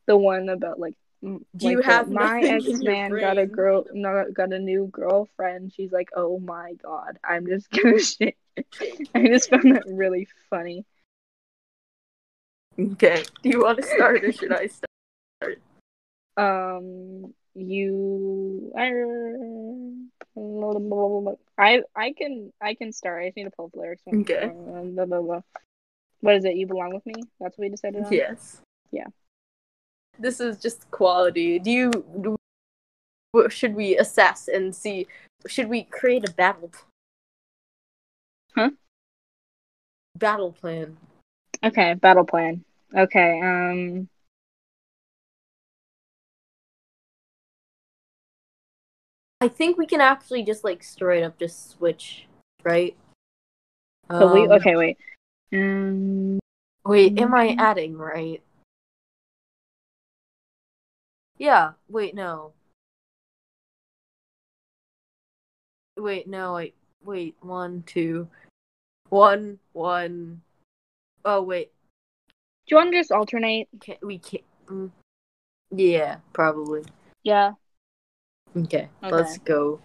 the one about like Do you like, the- have my ex man got a girl not got a new girlfriend she's like oh my god i'm just gonna shit i just found that really funny Okay. Do you want to start or should I start? Um, you, I, I can, I can start. I just need to pull up the lyrics. Okay. Um, blah, blah, blah. What is it? You belong with me. That's what we decided on. Yes. Yeah. This is just quality. Do you do, what should we assess and see? Should we create a battle? Huh? Battle plan. Okay. Battle plan. Okay. Um. I think we can actually just like straight up just switch, right? So we. Um, Okay. Wait. Um. Wait, am I adding right? Yeah. Wait, no. Wait, no. Wait, wait. One, two, one, one. Oh wait. Do you want to just alternate? Can we can't. Mm. Yeah, probably. Yeah. Okay, Okay. let's go.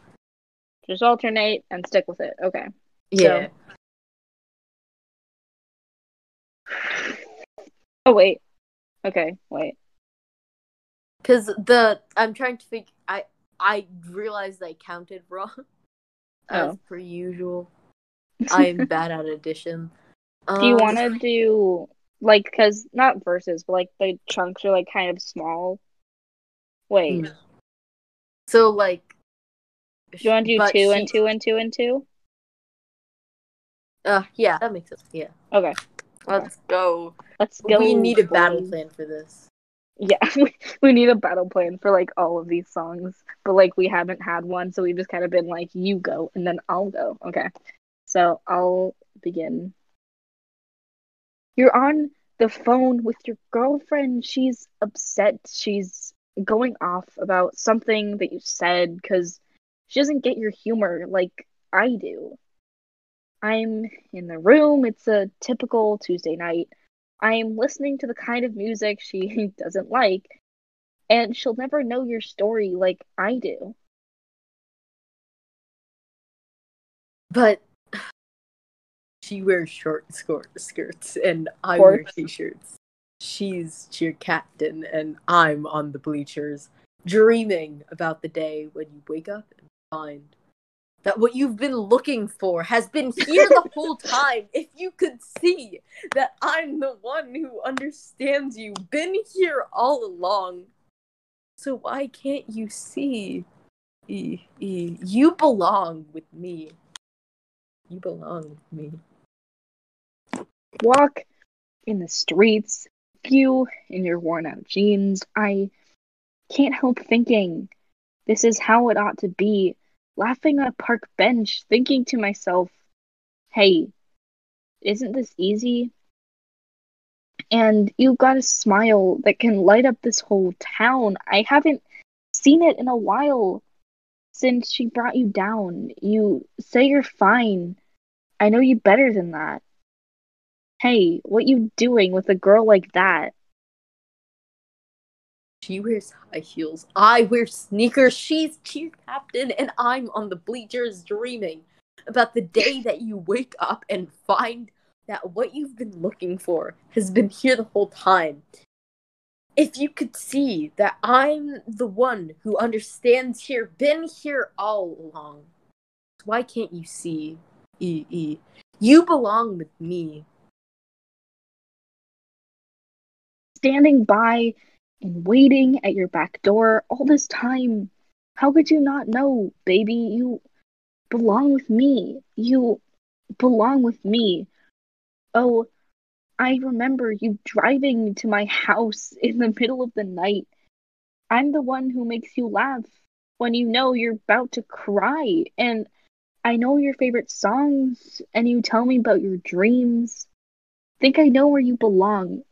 Just alternate and stick with it. Okay. Yeah. Oh wait. Okay. Wait. Because the I'm trying to think. I I realized I counted wrong. As Oh. per usual, I'm bad at addition. Do you Um, want to do like because not verses, but like the chunks are like kind of small? Wait, Hmm. So like. do you want to do two and two and two and two? Uh, yeah, that makes sense. Yeah, Okay, let's go. let's go. we need a battle plan for this. Yeah, we, we need a battle plan for like all of these songs, but like we haven't had one, so we've just kind of been like, you go and then I'll go. Okay, so I'll begin. You're on the phone with your girlfriend. She's upset. She's going off about something that you said because she doesn't get your humor like I do. I'm in the room. It's a typical Tuesday night. I'm listening to the kind of music she doesn't like, and she'll never know your story like I do. But she wears short skirt skirts, and I wear t-shirts. She's cheer captain, and I'm on the bleachers, dreaming about the day when you wake up and find that what you've been looking for has been here the whole time. If you could see that I'm the one who understands you, been here all along. So why can't you see? E, e, you belong with me. You belong with me. Walk in the streets, you in your worn out jeans. I can't help thinking this is how it ought to be. Laughing on a park bench, thinking to myself, hey, isn't this easy? And you've got a smile that can light up this whole town. I haven't seen it in a while since she brought you down. You say you're fine. I know you better than that. Hey, what you doing with a girl like that? She wears high heels. I wear sneakers. She's cheer captain, and I'm on the bleachers dreaming about the day that you wake up and find that what you've been looking for has been here the whole time. If you could see that I'm the one who understands here, been here all along, why can't you see? E E, you belong with me. Standing by and waiting at your back door all this time. How could you not know, baby? You belong with me. You belong with me. Oh, I remember you driving to my house in the middle of the night. I'm the one who makes you laugh when you know you're about to cry. And I know your favorite songs, and you tell me about your dreams. Think I know where you belong.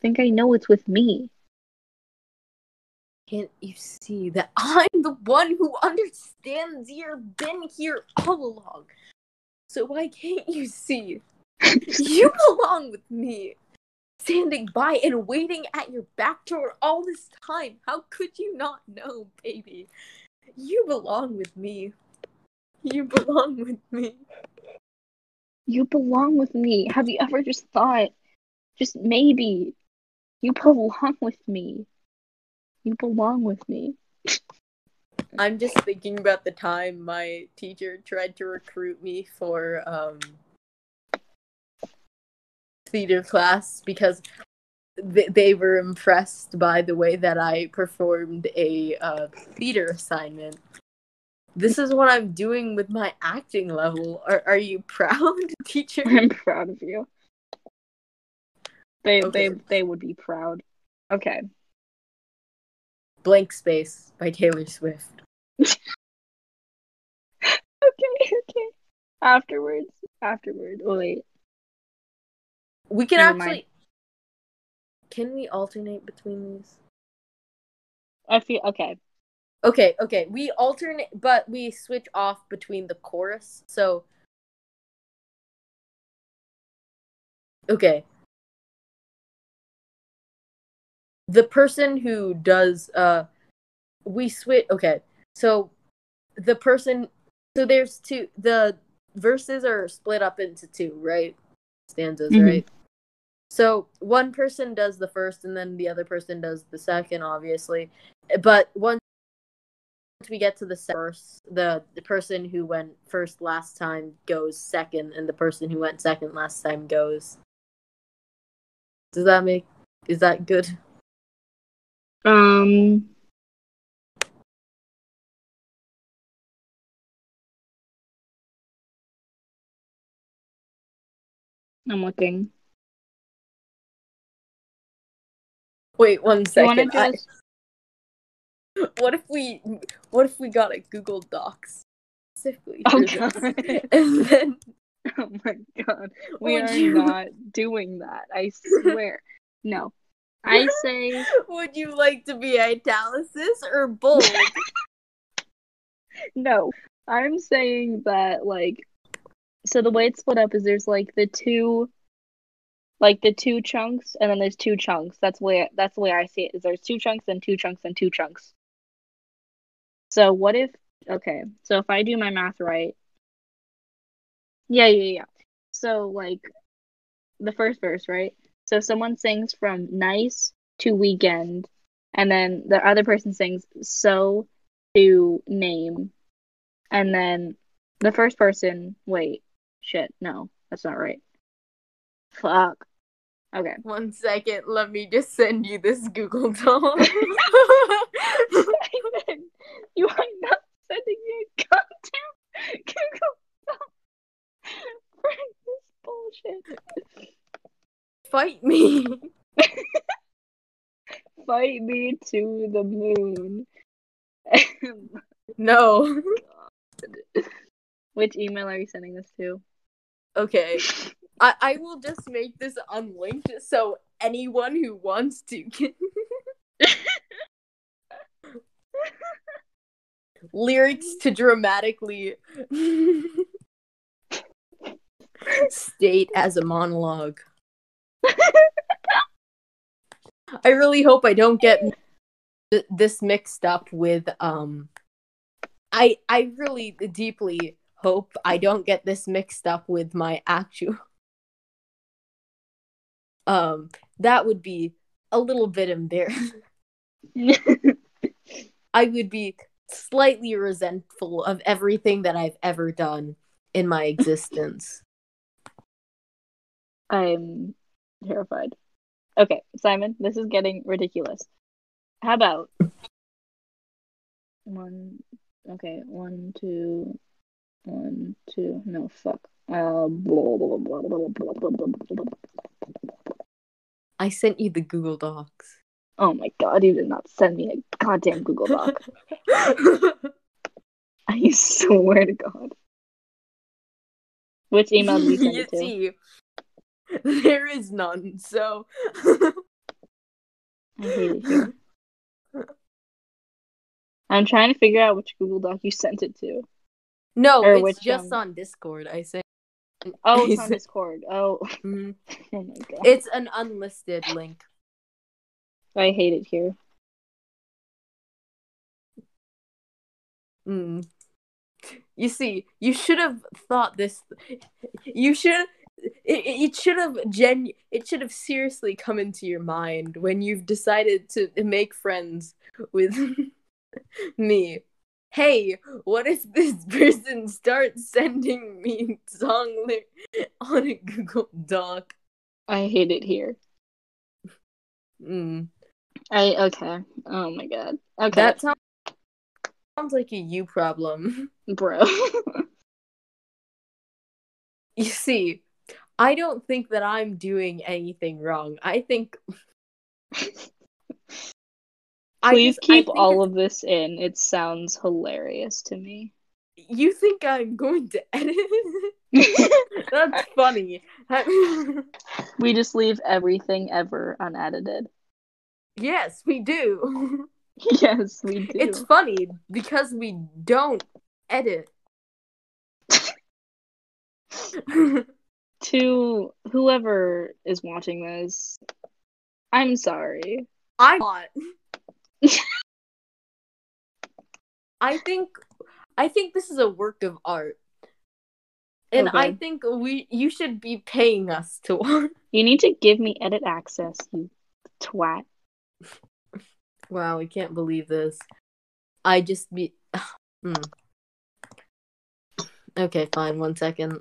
Think I know it's with me. Can't you see that I'm the one who understands you've been here all along? So why can't you see? you belong with me. Standing by and waiting at your back door all this time. How could you not know, baby? You belong with me. You belong with me. You belong with me. Have you ever just thought, just maybe, you belong with me? You belong with me. I'm just thinking about the time my teacher tried to recruit me for um theater class because th- they were impressed by the way that I performed a uh, theater assignment. This is what I'm doing with my acting level. Are are you proud, teacher? I'm proud of you. They Okay. they they would be proud. Okay. Blank Space by Taylor Swift. Okay, okay. Afterwards. Afterward. Oh, wait. We can Never mind. actually. Can we alternate between these? I feel okay. Okay, okay. We alternate, but we switch off between the chorus. So. Okay. The person who does, uh, we switch. Okay, so the person, so there's two. The verses are split up into two, right? Stanzas, Mhm. right? So one person does the first, and then the other person does the second, obviously. But once we get to the first the the person who went first last time goes second, and the person who went second last time goes. Does that make? Is that good? Um. I'm looking. Wait one second. Do you want to second. I- just? what if we? What if we got a Google Docs specifically Oh, and then Oh my god, we Would are you- not doing that. I swear. No, I say would you like to be italicis or bold? no. I'm saying that like, so the way it's split up is there's like the two, like the two chunks, and then there's two chunks. That's where that's the way I see it. Is there's two chunks and two chunks and two chunks. So what if? Okay, so if I do my math right, yeah, yeah, yeah. So like, the first verse, right? So if someone sings from nice to weekend, and then the other person sings so to name, and then the first person, wait, shit, no, that's not right. Fuck. Okay. One second, let me just send you this Google Doc. You are not sending me a goddamn Google Doc for this bullshit. Fight me. Fight me to the moon. No. Which email are you sending this to? Okay. I, I will just make this unlinked so anyone who wants to can. Lyrics to dramatically state as a monologue. I really hope I don't get th- this mixed up with um I I really deeply hope I don't get this mixed up with my actual um that would be a little bit embarrassing. I would be slightly resentful of everything that I've ever done in my existence. I'm terrified. Okay, Simon, this is getting ridiculous. How about one? Okay, one, two, one, two. No, fuck. I sent you the Google Docs. Oh my god, you did not send me a goddamn Google Doc. I swear to God. Which email did you send it to? there is none, so I hate it here. I'm trying to figure out which Google Doc you sent it to. no, Or it's just um, on Discord. I say Oh, it's on Discord. Oh, Mhm. oh my god. It's an unlisted link. I hate it here. Mm. You see, you should have thought this. You should. It, it should have gen. It should have seriously come into your mind when you've decided to make friends with me. Hey, what if this person starts sending me song lyrics on a Google Doc? I hate it here. Mm. I okay. Oh my god. Okay, That sounds sounds like a you problem. bro. You see, I don't think that I'm doing anything wrong. I think. I Please just- keep all of this in. It sounds hilarious to me. You think I'm going to edit? That's funny. we just leave everything ever unedited. yes, we do. yes, we do. It's funny because we don't edit. To whoever is watching this. I'm sorry. I'm not. I think I think this is a work of art. And I think we you should be paying us to watch. You need to give me edit access, you twat. Wow, I can't believe this. I just be hmm. Okay, fine, one second.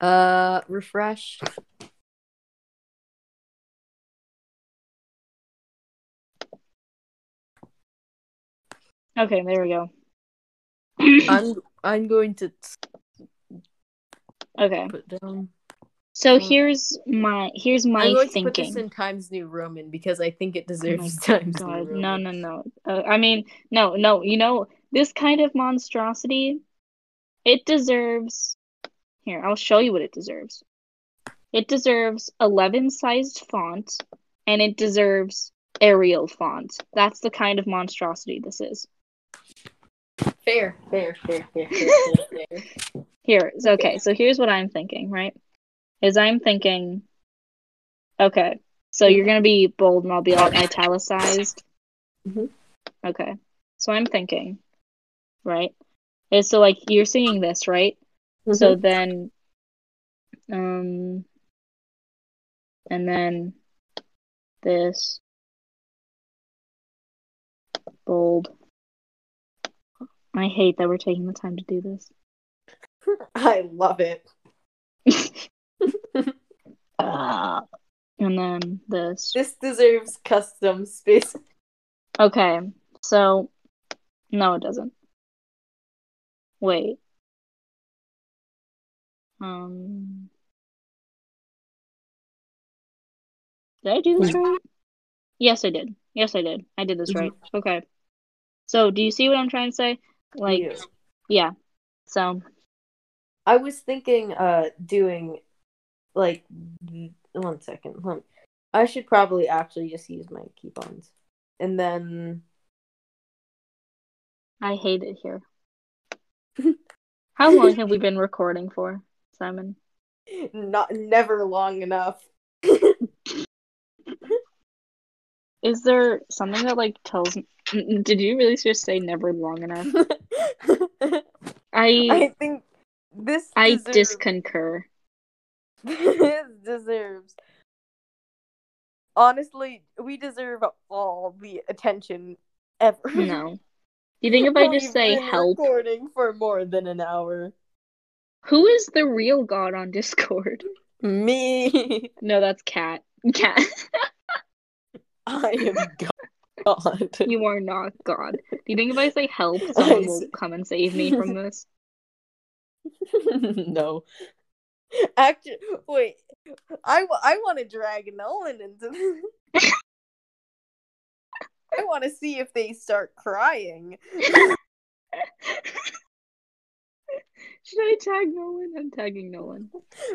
Uh refresh. Okay, there we go. I'm I'm going to okay. put down So here's my here's my I'm going to put thinking. this in Times New Roman because I think it Oh deserves Times New Roman. no, no, no. Uh, I mean, no, no. You know, this kind of monstrosity, it deserves. Here, I'll show you what it deserves. It deserves 11 sized font, and it deserves Arial font. That's the kind of monstrosity this is. Fair, fair, fair, fair, fair, fair, fair. Here, so, okay, so here's what I'm thinking, right? Is I'm thinking, okay, so you're gonna be bold and I'll be all italicized. Mhm. Okay, so I'm thinking, right? Is so like you're seeing this, right? So then, um, and then this. Bold. I hate that we're taking the time to do this. I love it. Ah. and then this. This deserves custom space. Okay, so no, it doesn't. Wait. Um. Did I do this right? Yes, I did. Yes, I did. I did this right. Okay. So, do you see what I'm trying to say? Like, Yeah. yeah. So, I was thinking uh doing like one second. I should probably actually just use my coupons. And then I hate it here. How long have we been recording for, Simon? not never long enough. Is there something that like tells? Did you really just say never long enough? I I think this I deserves, disconcur. this deserves honestly we deserve all the attention ever. No. Do you think if I just say help, recording for more than an hour. Who is the real god on Discord? Me, No, that's Cat. Cat, I am God. you are not God. Do you think if I say help, someone will come and save me from this? no. Actually, wait. I, w- I want to drag Nolan into this. I want to see if they start crying. Should I tag Nolan? I'm tagging Nolan.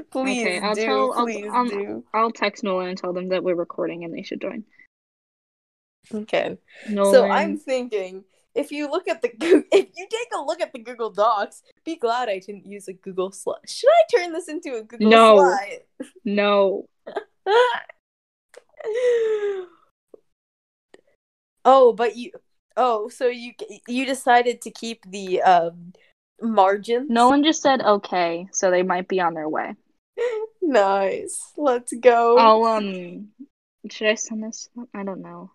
Please Okay, I'll do. tell- I'll- please um, do. I'll text Nolan and tell them that we're recording and they should join. Okay. Nolan. So I'm thinking if you look at the if you take a look at the Google Docs, be glad I didn't use a Google slide. Should I turn this into a Google No. slide? No. oh, but you Oh, so you you decided to keep the um margins? No one just said okay, so they might be on their way. Nice. Let's go. I'll um should I send this? I don't know.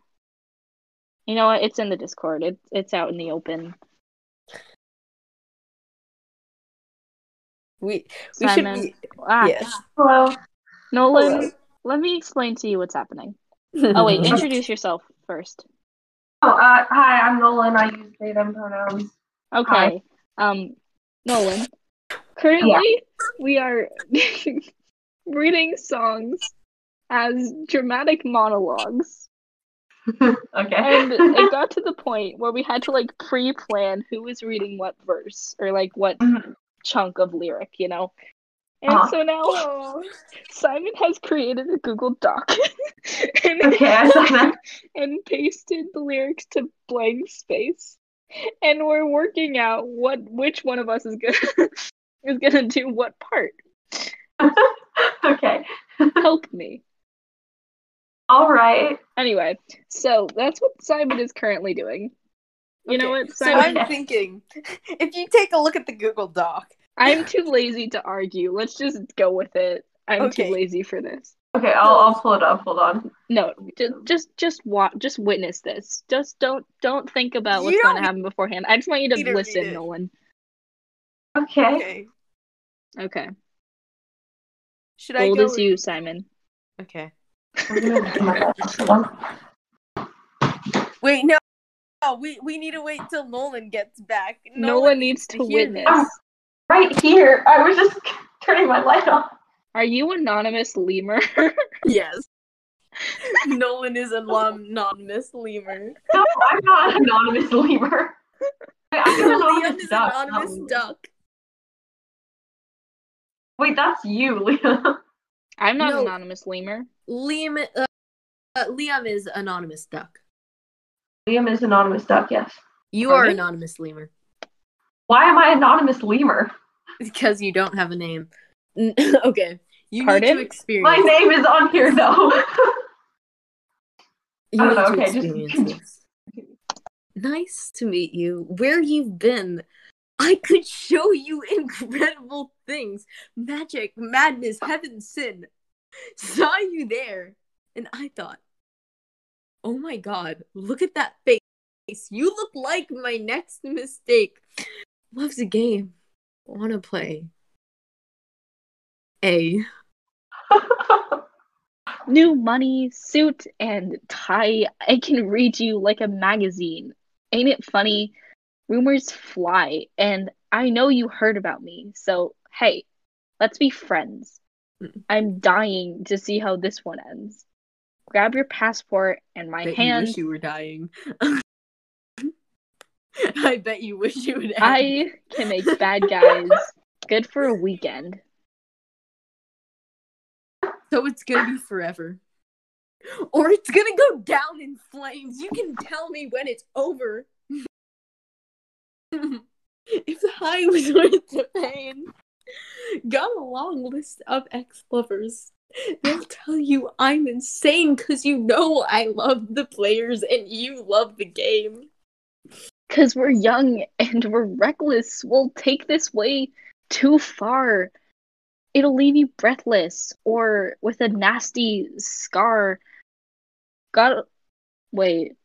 You know what? It's in the Discord. It, it's out in the open. we we Simon. should be Ah, yes. Hello. Nolan, Hello. let me explain to you what's happening. Oh wait, introduce yourself first. Oh, uh, hi, I'm Nolan. I use they them pronouns. Okay. Um Nolan. Currently we are reading songs as dramatic monologues. okay. And it got to the point where we had to like pre-plan who was reading what verse or like what Mhm. chunk of lyric, you know. And Uh-huh. so now Oh. Simon has created a Google Doc and, okay, I saw that. and pasted the lyrics to blank space. And we're working out what which one of us is gonna is gonna do what part. okay. Help me. All right. Anyway, so that's what Simon is currently doing. You know Okay, what, So I'm thinking if you take a look at the Google Doc, I'm too lazy to argue. Let's just go with it. I'm Okay. too lazy for this. Okay, I'll I'll pull it up. Hold on. No, just just just watch, just witness this. Just don't don't think about what's You going don't to happen beforehand. I just want you need to to read listen, it. Nolan. Okay. okay. Okay. Should I Old go? as you, Simon. Okay. I'm gonna do my best. Hold on. Wait, no. No, we we need to wait till Nolan gets back. No one needs to hear witness. this. Right here. I was just turning my light on. Are you anonymous lemur? Yes. Nolan is an anonymous lemur. No, I'm not an anonymous lemur. I'm an anonymous is duck. an anonymous not- duck. Wait, that's you, Liam. I'm not No. anonymous lemur. Liam, uh, uh, Liam is anonymous duck. Liam is anonymous duck. Yes. You Pardon? are anonymous lemur Why am I anonymous lemur? because you don't have a name. Okay, you need Pardon? to experience. My name is on here though. You Oh, need to okay, just- this. Nice to meet you. Where you've been? I could show you incredible things. Magic, madness, heaven, sin. Saw you there, and I thought Oh my god, look at that face. You look like my next mistake. Loves the game. Wanna play. A. New money, suit, and tie. I can read you like a magazine. Ain't it funny? Rumors fly, and I know you heard about me, so hey, let's be friends. Mm. I'm dying to see how this one ends. Grab your passport and my bet hand. you wish you were dying. I bet you wish you would end. I can make bad guys good for a weekend. So it's gonna be forever. Or it's gonna go down in flames. You can tell me when it's over. if the high was worth the pain. Got a long list of ex lovers. They'll tell you I'm insane because you know I love the players and you love the game. Because we're young and we're reckless. We'll take this way too far. It'll leave you breathless or with a nasty scar. Got. Wait.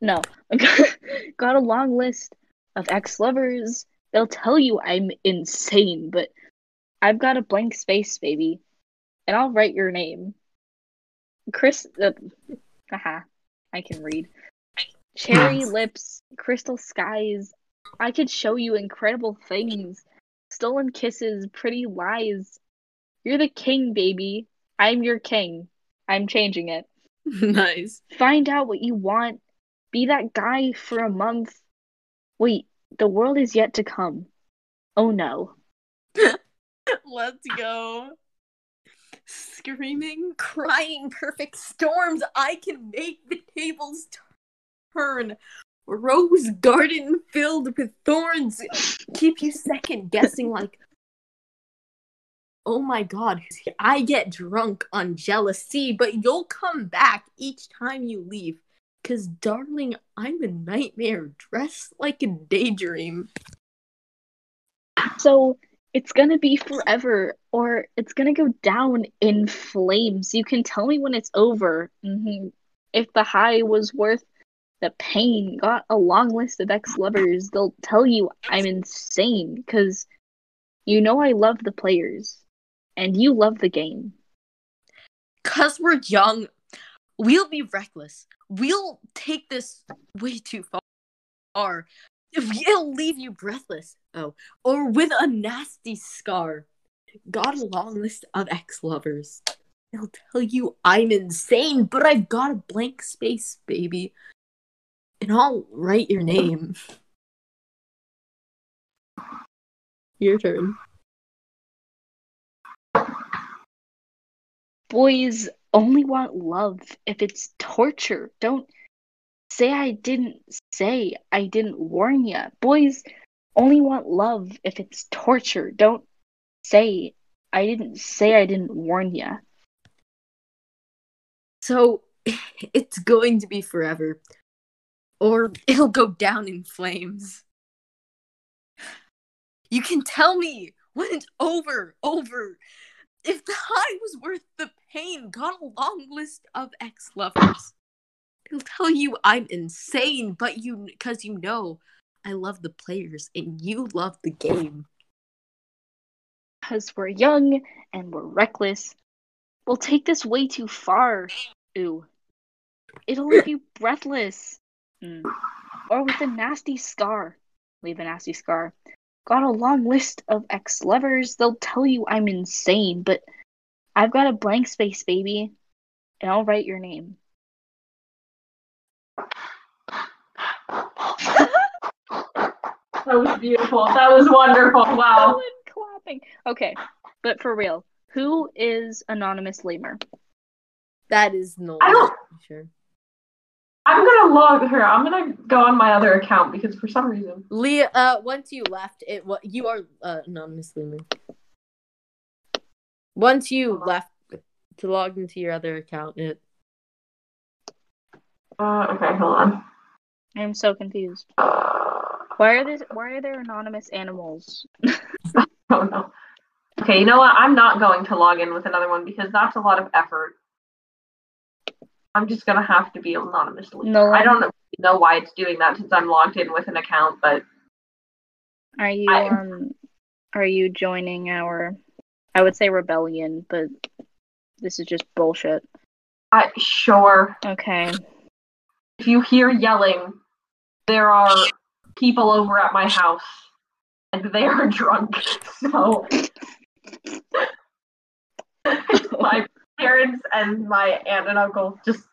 No. Got a long list of ex lovers. They'll tell you I'm insane, but I've got a blank space, baby. And I'll write your name. Chris. Uh, haha. I can read. Cherry lips, crystal skies. I could show you incredible things. Stolen kisses, pretty lies. You're the king, baby. I'm your king. I'm changing it. nice. Find out what you want. Be that guy for a month. Wait, the world is yet to come. Oh no. Let's go. Screaming, crying, perfect storms. I can make the tables turn. Rose garden filled with thorns. Keep you second guessing, like, oh my god, I get drunk on jealousy, but you'll come back each time you leave. Cause, darling, I'm a nightmare dressed like a daydream. So it's gonna be forever, or it's gonna go down in flames. You can tell me when it's over. hmm If the high was worth the pain, got a long list of ex lovers. They'll tell you I'm insane because you know I love the players and you love the game. Cause we're young, we'll be reckless. We'll take this way too far. It'll leave you breathless. Oh, or with a nasty scar. Got a long list of ex lovers. They'll tell you I'm insane, but I've got a blank space, baby. And I'll write your name. Your turn. Boys only want love if it's torture. Don't say I didn't say I didn't warn ya. Boys only want love if it's torture. Don't say I didn't say I didn't warn ya. So it's going to be forever. Or it'll go down in flames. You can tell me when it's over, over. If the high was worth the pain, got a long list of ex lovers. They'll tell you I'm insane, but you, because you know I love the players and you love the game. Because we're young and we're reckless. We'll take this way too far. Ooh. It'll leave you breathless. Mm. Or with a nasty scar. Leave a nasty scar. Got a long list of ex lovers. They'll tell you I'm insane, but I've got a blank space, baby. And I'll write your name. That was beautiful. That was wonderful. Wow. Clapping. Okay, but for real, who is Anonymous Lemur? That is no. I don't- Sure. I'm gonna log her. I'm gonna go on my other account because for some reason. Leah, uh, once you left, it what you are uh, anonymous Lulu. Once you left to log into your other account, it Uh, okay, hold on. I am so confused. Why are this? Why are there anonymous animals? Oh no. Okay, you know what? I'm not going to log in with another one because that's a lot of effort. I'm just gonna have to be anonymously. Nolan? I don't know- know why it's doing that since I'm logged in with an account, but Are you I- um are you joining our I would say rebellion, but this is just bullshit. I sure. Okay. If you hear yelling, there are people over at my house, and they are drunk. So my parents and my aunt and uncle just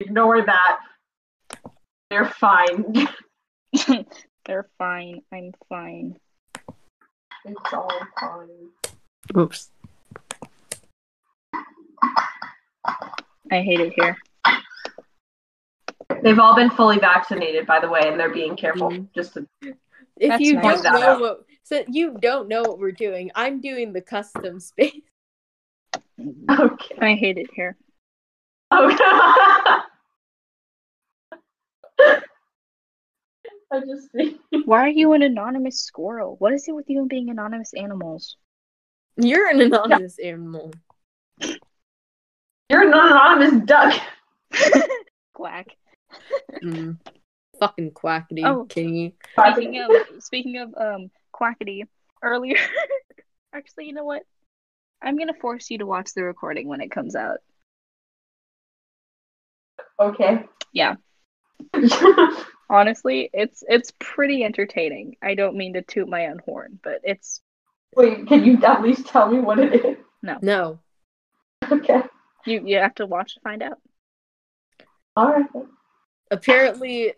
ignore that. They're fine. They're fine. I'm fine. It's all fine. Oops. I hate it here. They've all been fully vaccinated, by the way, and they're being careful. Mhm. Just to, If you nice. don't know what so you don't know what we're doing, I'm doing the custom space. okay. I hate it here. Okay. I just think Why are you an anonymous squirrel? What is it with you and being anonymous animals? You're an anonymous animal. you're an anonymous duck. Quack. Mm. Fucking quackity Oh. kingy. Speaking of speaking of um quackity, earlier actually you know what? I'm gonna force you to watch the recording when it comes out. Okay. Yeah. Honestly, it's it's pretty entertaining. I don't mean to toot my own horn, but it's Wait, can you at least tell me what it is? No. No. Okay. you you have to watch to find out. Alright. Apparently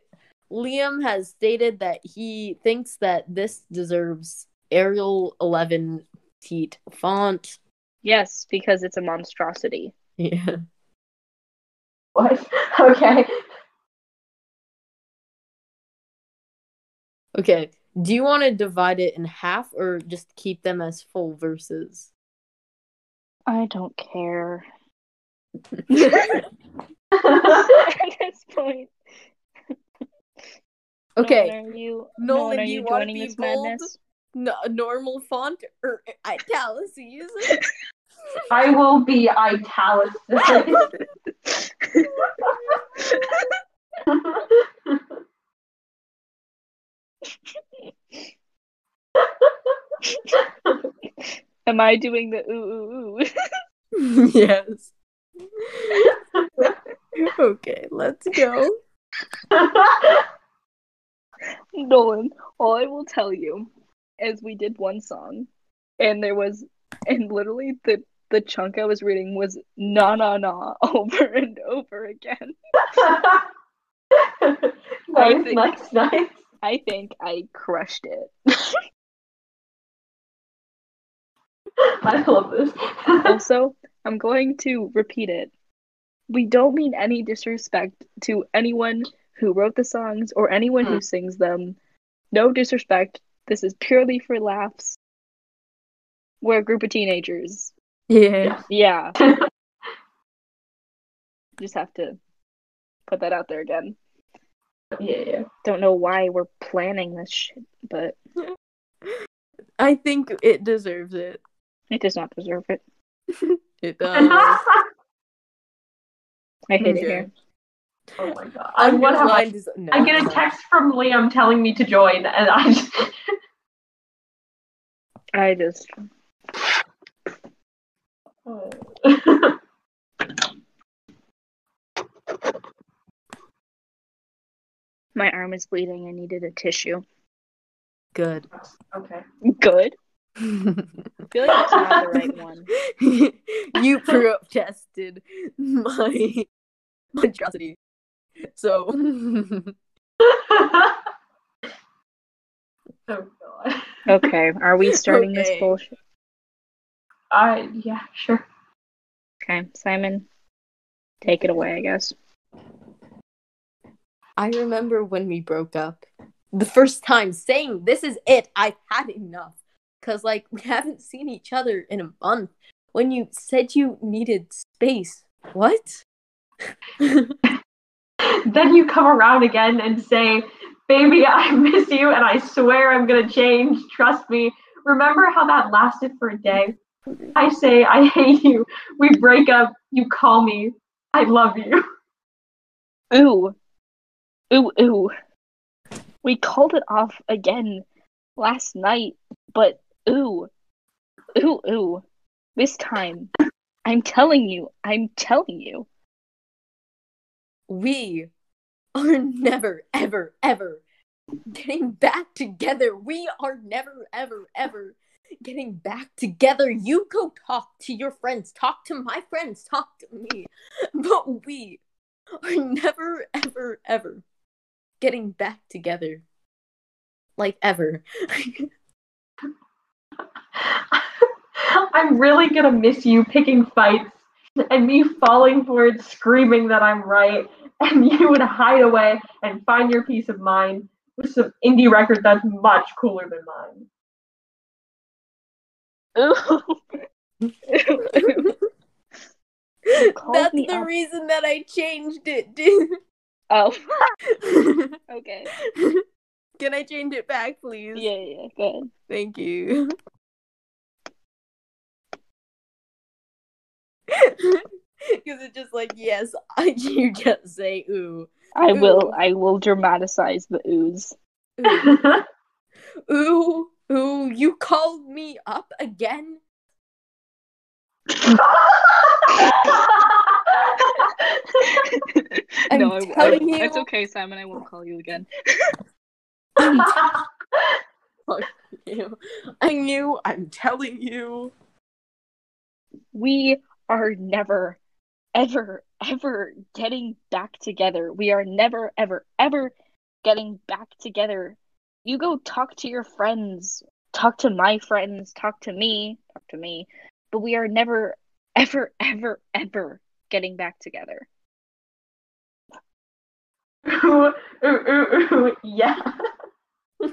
Liam has stated that he thinks that this deserves Arial 11 teat font. Yes, because it's a monstrosity. Yeah. What? Okay. Okay. Do you want to divide it in half or just keep them as full verses? I don't care okay. at this point. Okay. Nolan, are you Nolan, Nolan, are you you joining be this bold? madness? No, normal font or uh, italices? I will be italicized. Am I doing the ooh ooh ooh? yes. okay, let's go. Nolan, all I will tell you is we did one song, and there was, and literally the the chunk I was reading was na na na over and over again. nice, think- nice, nice. I think I crushed it. I love this. also, I'm going to repeat it. We don't mean any disrespect to anyone who wrote the songs or anyone who hmm. sings them. No disrespect. This is purely for laughs. We're a group of teenagers. Yeah. Yeah. Just have to put that out there again. yeah, yeah. Don't know why we're planning this shit, but I think it deserves it. it does not deserve it. It does. I hate it here. oh my god. I, I'm what gonna have I, line no, I get a text from Liam telling me to join, and I just. I just my arm is bleeding. I needed a tissue. Good. okay. Good. I feel like it's not the right one. you protested my monstrosity. So oh god. Okay, are we starting this bullshit? I yeah, sure. Okay, Simon, take it away, I guess. I remember when we broke up. The first time saying this is it, I've had enough. Cause like we haven't seen each other in a month. When you said you needed space. What? Then you come around again and say, Baby, I miss you and I swear I'm gonna change. Trust me. Remember how that lasted for a day? I say I hate you. We break up, you call me. I love you. Ooh. Ooh, ooh. We called it off again last night, but ooh. Ooh, ooh. This time. I'm telling you. I'm telling you. We are never, ever, ever getting back together. We are never, ever, ever getting back together. You go talk to your friends, talk to my friends, talk to me. But we are never, ever, ever getting back together. Like ever. I'm really gonna miss you picking fights and me falling forward screaming that I'm right and you would hide away and find your peace of mind with some indie record that's much cooler than mine. That's the up. reason that I changed it, dude. Oh. okay. Can I change it back, please? Yeah, yeah, good. Thank you. Because it's just like, yes, I, you just say ooh. I will I will dramatize the ooze. Ooh, ooh, ooh, you called me up again? I'm no, I, I, telling you. it's okay, Simon. I won't call you again. Fuck you. I knew, I'm telling you. We are never, ever, ever getting back together. We are never, ever, ever getting back together. You go talk to your friends, talk to my friends, talk to me, talk to me. But we are never, ever, ever, ever getting back together. ooh, ooh, ooh, ooh, yeah.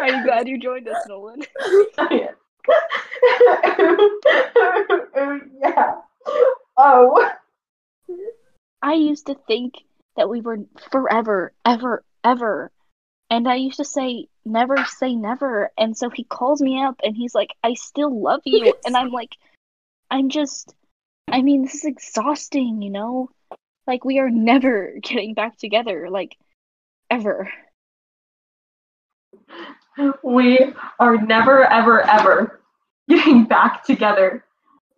Are you glad you joined us, Nolan? ooh, ooh, yeah. Oh. I used to think that we were forever, ever, ever. And I used to say, never say never. And so he calls me up and he's like, I still love you. And I'm like, I'm just, I mean, this is exhausting, you know? Like, we are never getting back together, like, ever. We are never, ever, ever getting back together.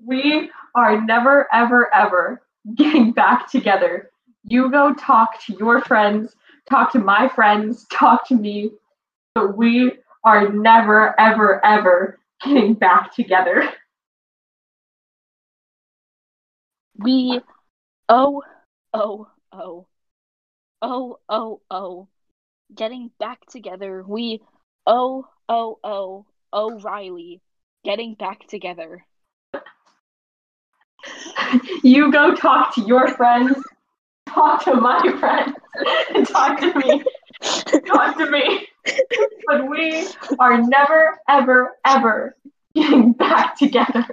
We are never, ever, ever getting back together. You go talk to your friends, talk to my friends, talk to me. But we are never, ever, ever getting back together. We, oh, oh, oh, oh, oh, oh, getting back together. We, oh, oh, oh, O'Reilly, getting back together. You go talk to your friends, talk to my friends, and talk to me. Talk to me. But we are never, ever, ever getting back together.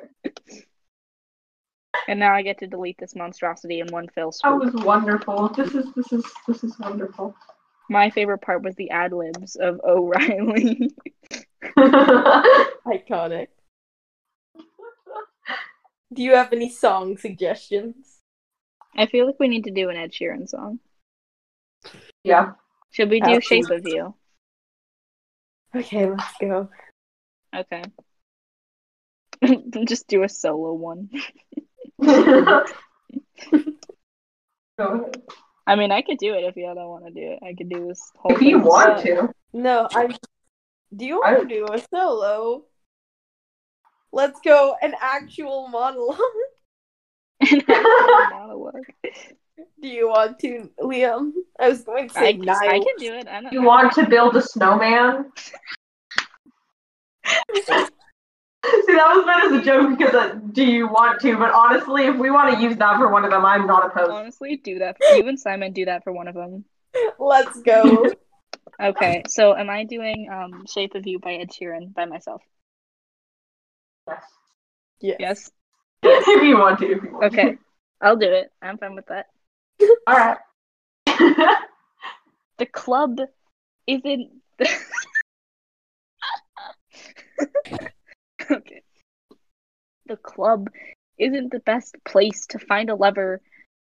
And now I get to delete this monstrosity in one fell swoop. That was wonderful. This is this is this is wonderful. My favorite part was the ad libs of O'Reilly. Iconic. Do you have any song suggestions? I feel like we need to do an Ed Sheeran song. yeah. Should we do Absolutely. Shape of You? Okay, let's go. Okay. Just do a solo one. Go. I mean, I could do it if y'all don't want to do it. I could do this whole If you want solo. to. No, I. Do you want to do a solo? Let's go an actual monologue. monologue. Do you want to, Liam? I was going to say I, Niall. I can do it. I don't You want to build a snowman? See, that was meant as a joke because uh, do you want to? But honestly, if we want to use that for one of them, I'm not opposed. honestly do that. For, you and Simon do that for one of them. Let's go. Okay, so am I doing um Shape of You by Ed Sheeran by myself? Yes. yes. Yes. if you want to. If you want Okay, I'll do it. I'm fine with that. All right. The club isn't. okay. the club isn't the best place to find a lover,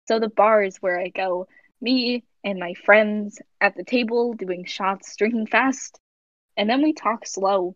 so the bar is where I go. Me and my friends at the table doing shots, drinking fast, and then we talk slow.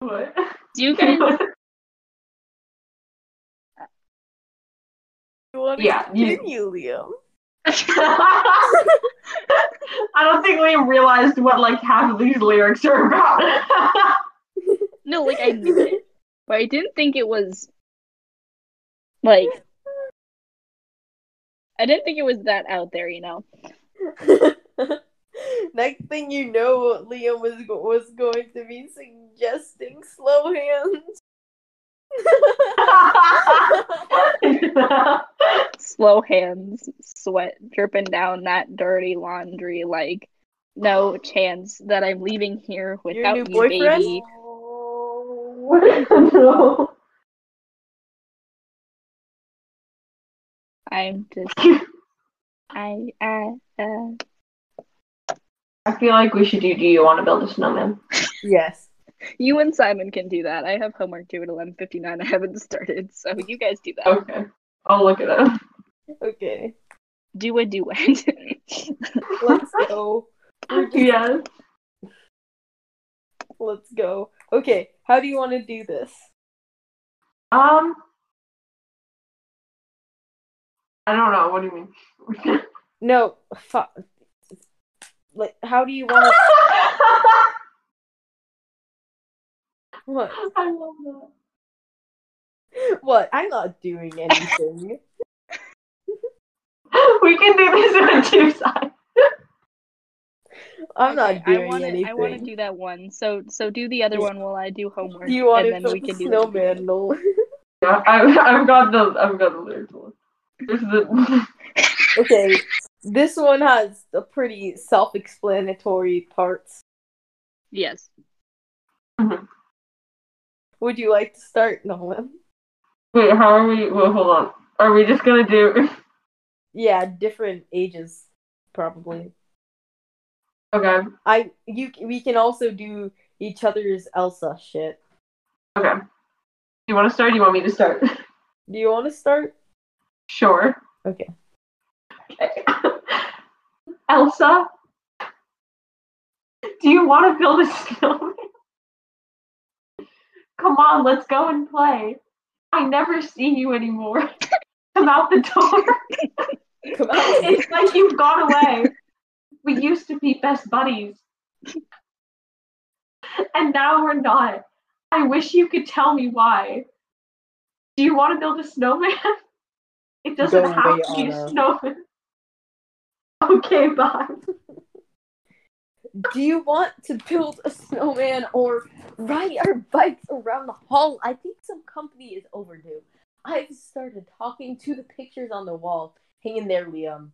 What? Do you guys You want to Yeah, you- continue, Liam? I don't think Liam realized what like half of these lyrics are about. No, like I knew it, but I didn't think it was like I didn't think it was that out there, you know. Next thing you know, Liam was go- was going to be suggesting slow hands. Slow hands, sweat dripping down that dirty laundry. Like, no chance that I'm leaving here Your without new you, boyfriend? baby. no. I'm just, I, I, uh, I feel like we should do Do You Want to Build a Snowman? Yes. you and Simon can do that. I have homework due at 11:59. I haven't started, so you guys do that. Okay. I'll look it up. Okay. Do a duet. Let's go. Just- Yes. Let's go. Okay. How do you want to do this? Um. I don't know. What do you mean? No. Fuck. Like, how do you want to? What? I love that. What? I'm not doing anything. We can do this on two sides. I'm not Okay, doing I wanna, anything. I want to do that one. So, so do the other Yeah. one while I do homework, Do you want and to then we can do the snowman? No. Yeah, I, I've got the I've got the lyrics. one. There's the okay. This one has a pretty self-explanatory parts. Yes. Mm-hmm. Would you like to start, Nolan? wait. How are we? Well, hold on. Are we just gonna do? Yeah, different ages, probably. Okay. I you we can also do each other's Elsa shit. Okay. Do you want to start? Or do you want me to start? Do you want to start? Sure. Okay. Okay. Elsa, do you want to build a snowman? Come on, let's go and play. I never see you anymore. Come out the door. Come out. It's like you've gone away. We used to be best buddies. And now we're not. I wish you could tell me why. Do you want to build a snowman? It doesn't have to be a snowman. Okay, bye. Do you want to build a snowman or ride our bikes around the hall? I think some company is overdue. I've started talking to the pictures on the wall. Hang in there, Liam.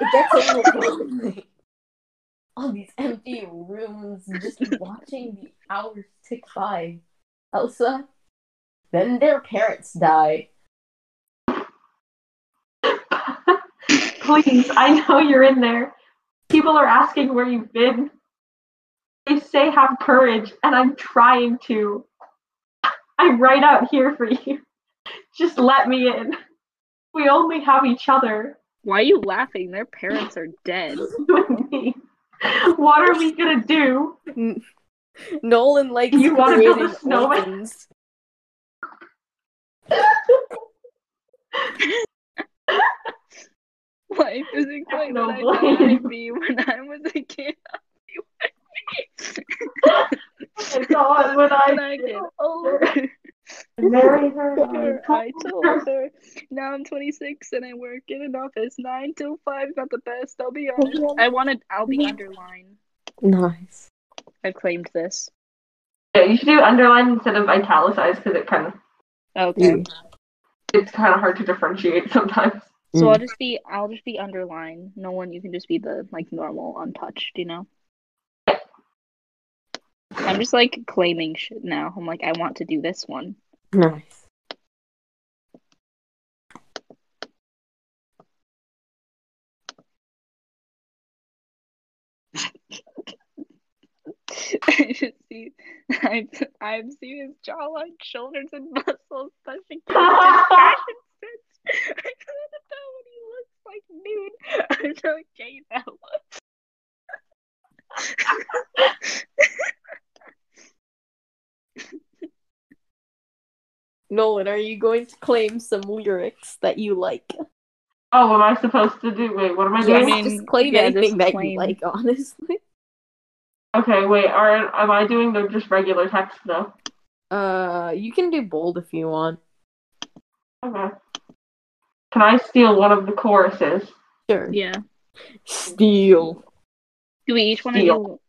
It gets a little lonely. All these empty rooms, just watching the hours tick by. Elsa, then their parents die. Please, I know you're in there. People are asking where you've been. They say have courage, and I'm trying to. I'm right out here for you. Just let me in. We only have each other. Why are you laughing? Their parents are dead. You me. What are we gonna do? Nolan likes You wanna build a snowman? orphans. Life isn't quite No what I thought it'd be when I was a kid. I thought when When I I get older, marry her, I told her. Now I'm 26 and I work in an office. Nine till five, not the best. I'll be honest. I wanted. I'll be underlined. Nice. I've claimed this. Yeah, you should do underline instead of italicized because it kind of Okay. it's kind of hard to differentiate sometimes. So I'll Mm. just be I'll just be underline. No one you can just be the like normal untouched, you know? I'm just like claiming shit now. I'm like I want to do this one. Nice. I just see I've I've seen his jawline, shoulders, and muscles touching his fashion sense. I don't know what he looks like nude. I'm so gay now. Nolan, are you going to claim some lyrics that you like? Oh, what am I supposed to do? Wait, what am I Yeah, doing? I mean, just claim yeah, anything just that claim. you like, honestly. Okay, wait. Are am I doing the just regular text though? Uh, you can do bold if you want. Okay. Can I steal one of the choruses? Sure. Yeah. Steal. Do we each want to Steal. do?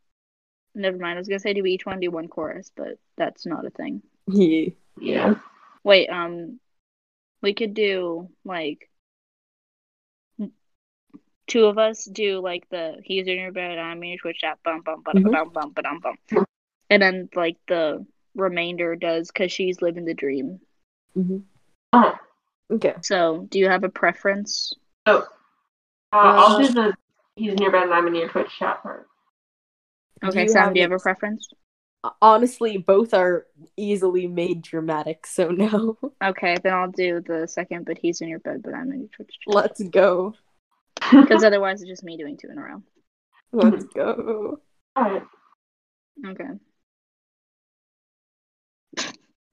Never mind. I was gonna say do we each want to do one chorus, but that's not a thing. Yeah. Yeah. Wait, um, we could do like two of us do like the he's in your bed, I'm in your twitch chat, bum bum bum Mhm. bum bum bum bum, and then like the remainder does because she's living the dream. hmm Oh, Okay. So, do you have a preference? so uh, I'll do the he's in your bed and I'm in your Twitch chat part. Okay, you Sam, have do you have a preference? Honestly, both are easily made dramatic, so no. Okay, then I'll do the second, but he's in your bed, but I'm in your twitch chat. Let's go. Because otherwise, it's just me doing two in a row. Let's go. Alright. Okay.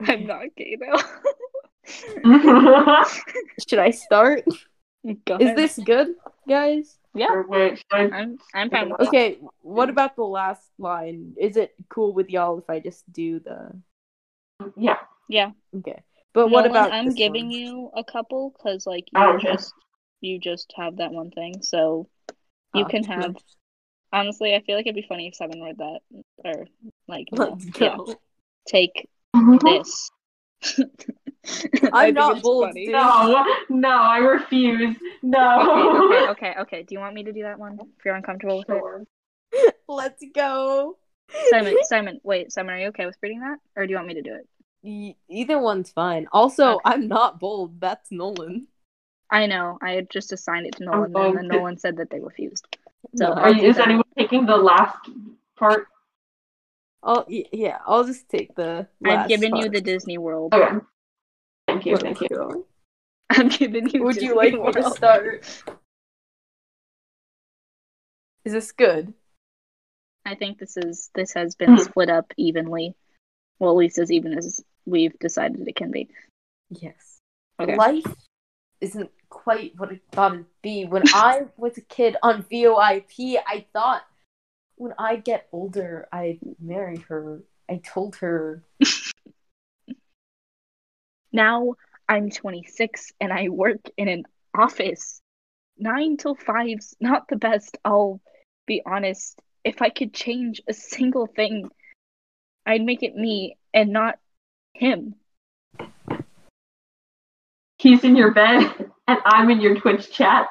I'm not gay though. Should I start? Go Is ahead. this good, guys? Yeah, wait, I I'm I'm fine. Okay, what about the last line? Is it cool with y'all if I just do the yeah. Yeah. Okay. But what about I'm this giving one? you a couple because like Oh, you okay. just you just have that one thing, so you Oh, can have. nice. Honestly, I feel like it'd be funny if Seven read that or like you know, Let's yeah, take mm-hmm. this. I think not it's bold, funny. No, no, I refuse. No. okay, okay, okay. Do you want me to do that one? If you're uncomfortable with it, Let's go. Simon. Simon, wait, Simon, are you okay with reading that, or do you want me to do it? E- Either one's fine. Also, Okay. I'm not bold. That's Nolan. I know. I had just assigned it to I'm Nolan, and then Nolan said that they refused. So No, Are you, is that. anyone taking the last part? I'll yeah. I'll just take the. I've last given you the Disney World. Okay. Thank you, thank you. go. I'm giving you. Would you like me to start? Is this good? I think this is this has been Hmm. split up evenly. Well, at least as even as we've decided it can be. Yes. Okay. Life isn't quite what I thought it'd be. When I was a kid on VOIP, I thought when I get older, I'd marry her. I told her. Now I'm 26 and I work in an office. Nine till five's not the best. I'll be honest. If I could change a single thing, I'd make it me and not him. He's in your bed and I'm in your Twitch chat.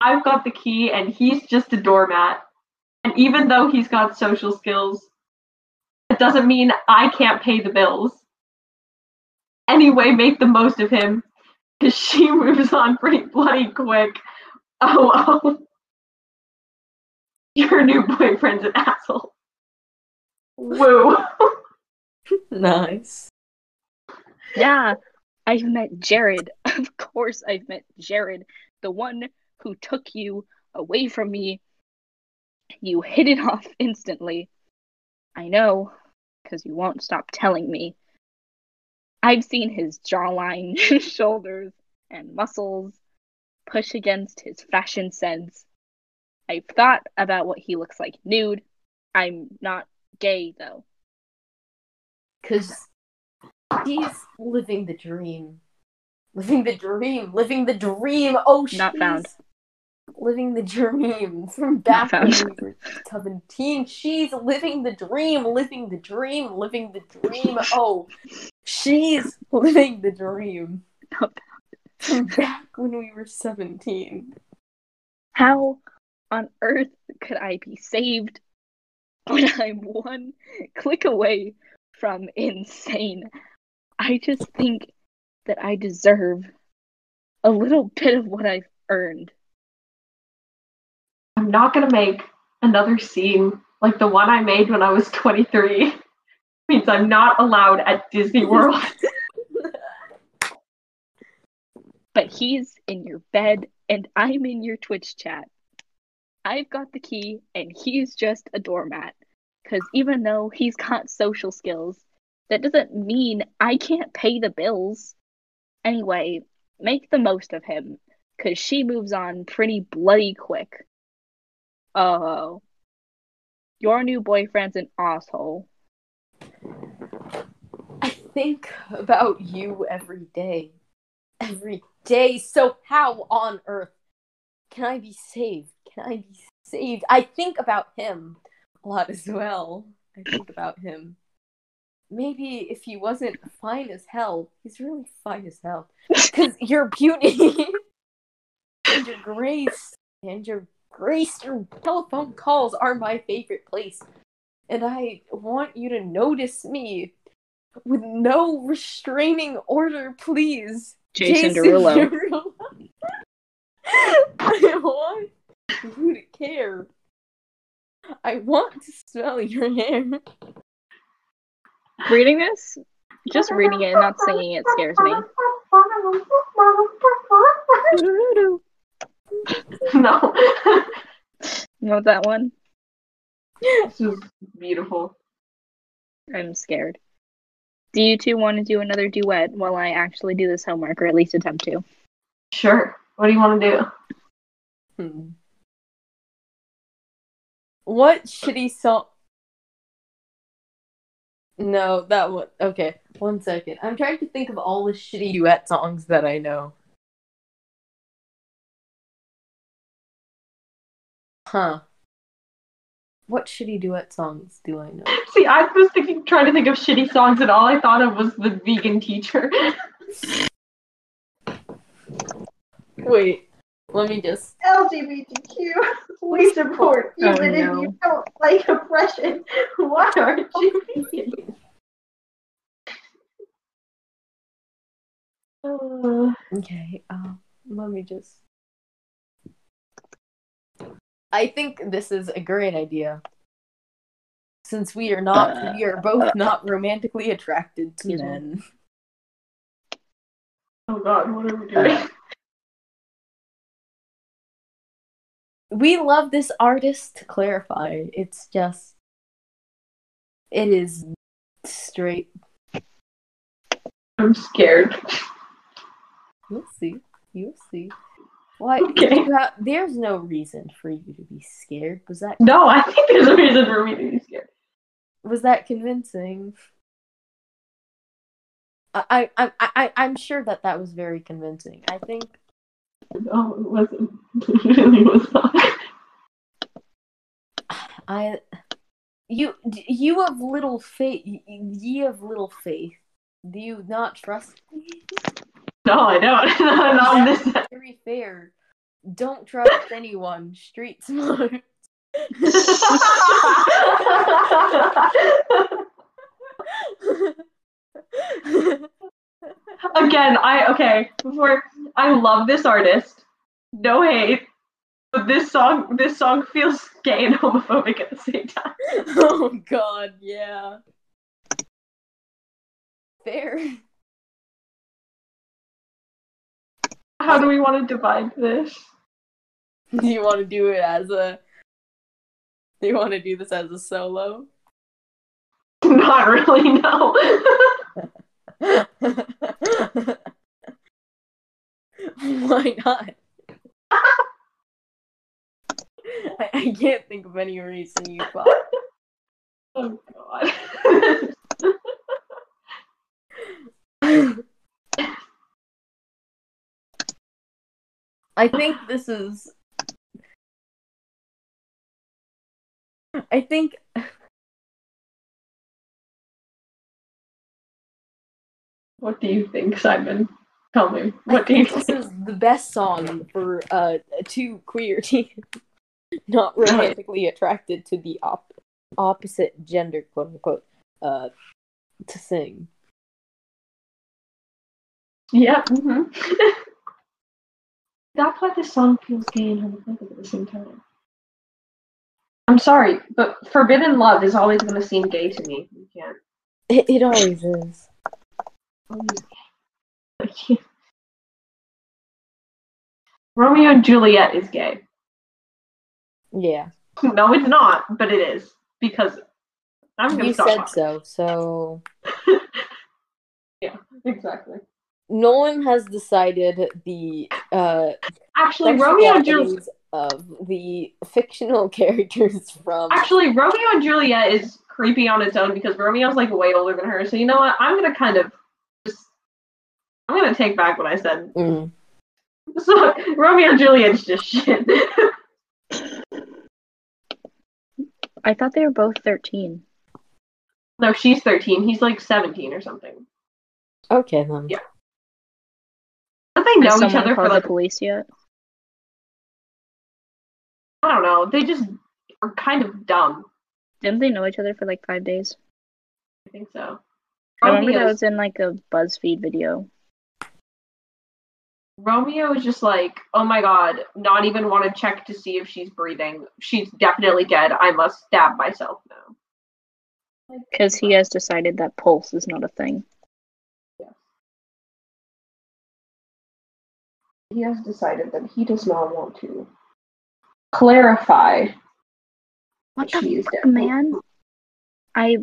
I've got the key and he's just a doormat. And even though he's got social skills, it doesn't mean I can't pay the bills. Anyway, make the most of him, because she moves on pretty bloody quick. Oh, oh. Your new boyfriend's an asshole. Woo. Nice. Yeah, I've met Jared. Of course, I've met Jared, the one who took you away from me. You hit it off instantly. I know, because you won't stop telling me. I've seen his jawline, shoulders, and muscles push against his fashion sense. I've thought about what he looks like nude. I'm not gay, though. Because he's living the dream. Living the dream. Living the dream. Oh, Not found. living the dream from back found. 17. She's living the dream, living the dream, living the dream. Oh, she's living the dream from back when we were 17. How on earth could I be saved when I'm one click away from insane? I just think that I deserve a little bit of what I've earned. I'm not gonna make another scene like the one I made when I was 23. Means I'm not allowed at Disney World. But he's in your bed and I'm in your Twitch chat. I've got the key and he's just a doormat. Because even though he's got social skills, that doesn't mean I can't pay the bills. Anyway, make the most of him, because she moves on pretty bloody quick. Oh. Your new boyfriend's an asshole. I think about you every day. Every day. So, how on earth can I be saved? Can I be saved? I think about him a lot as well. I think about him. Maybe if he wasn't fine as hell, he's really fine as hell. Because your beauty and your grace and your grace, your telephone calls are my favorite place. And I want you to notice me with no restraining order, please. Jason Derulo. Derulo. I want you to care. I want to smell your hair. Reading this, just reading it and not singing it scares me. no. You know that one? This is beautiful. I'm scared. Do you two want to do another duet while I actually do this homework, or at least attempt to? Sure. What do you want to do? Hmm. What shitty song? No, that one. Okay, one second. I'm trying to think of all the shitty duet songs that I know. Huh. What shitty duet songs do I know? See, I was thinking, trying to think of shitty songs, and all I thought of was the vegan teacher. Wait, let me just. LGBTQ, we support, Oh, even if no. you don't like oppression. Why aren't you vegan? Uh, Okay, um, let me just. I think this is a great idea. Since we are not, uh, we are both uh, not romantically attracted to Excuse men. oh god, what are we doing? We love this artist, to clarify. It's just. It is straight. I'm scared. You'll see. You'll see. Why? Okay. have- there's no reason for you to be scared. Was that No, I think there's a reason for me to be scared. was that convincing? I I I I'm sure that that was very convincing. I think No, it wasn't. It really was not. I you you have little faith. Ye have little faith. Do you not trust me? No, I don't. not this. Very fair. Don't trust anyone. Street smart. Again, I okay. Before I love this artist. No hate. But this song, this song feels gay and homophobic at the same time. oh God, yeah. Fair. How do we want to divide this? Do you want to do it as a? Do you want to do this as a solo? Not really. No. Why not? I, I can't think of any reason you thought. oh God. I think this is. I think. What do you think, Simon? Tell me. What do you think? This is the best song for uh, two queer teens not romantically attracted to the op- opposite gender, quote unquote, uh, to sing. Yeah. Mm-hmm. That's why this song feels gay and homophobic at the same time. I'm sorry, but Forbidden Love is always going to seem gay to me. You can't. It, it always is. always. I can't. Romeo and Juliet is gay. Yeah, No, it's not, but it is because I'm going to you said so. So Exactly. Nolan has decided the uh Actually, Romeo and Juliet. of the fictional characters from. Actually, Romeo and Juliet is creepy on its own because Romeo's like way older than her. So you know what? I'm gonna kind of just. I'm gonna take back what I said. Mm. So Romeo and Juliet's just shit. I thought they were both 13. no, she's 13. He's like 17 or something. Okay then. Yeah. Don't they Has know each other for called like the police yet? I don't know. They just are kind of dumb. Didn't they know each other for like five days? I think so. I remember that was in like a BuzzFeed video. Romeo is just like, oh my god, not even want to check to see if she's breathing. She's definitely dead. I must stab myself now. Because he has decided that pulse is not a thing. He has decided that he does not want to clarify What that the fuck, man? I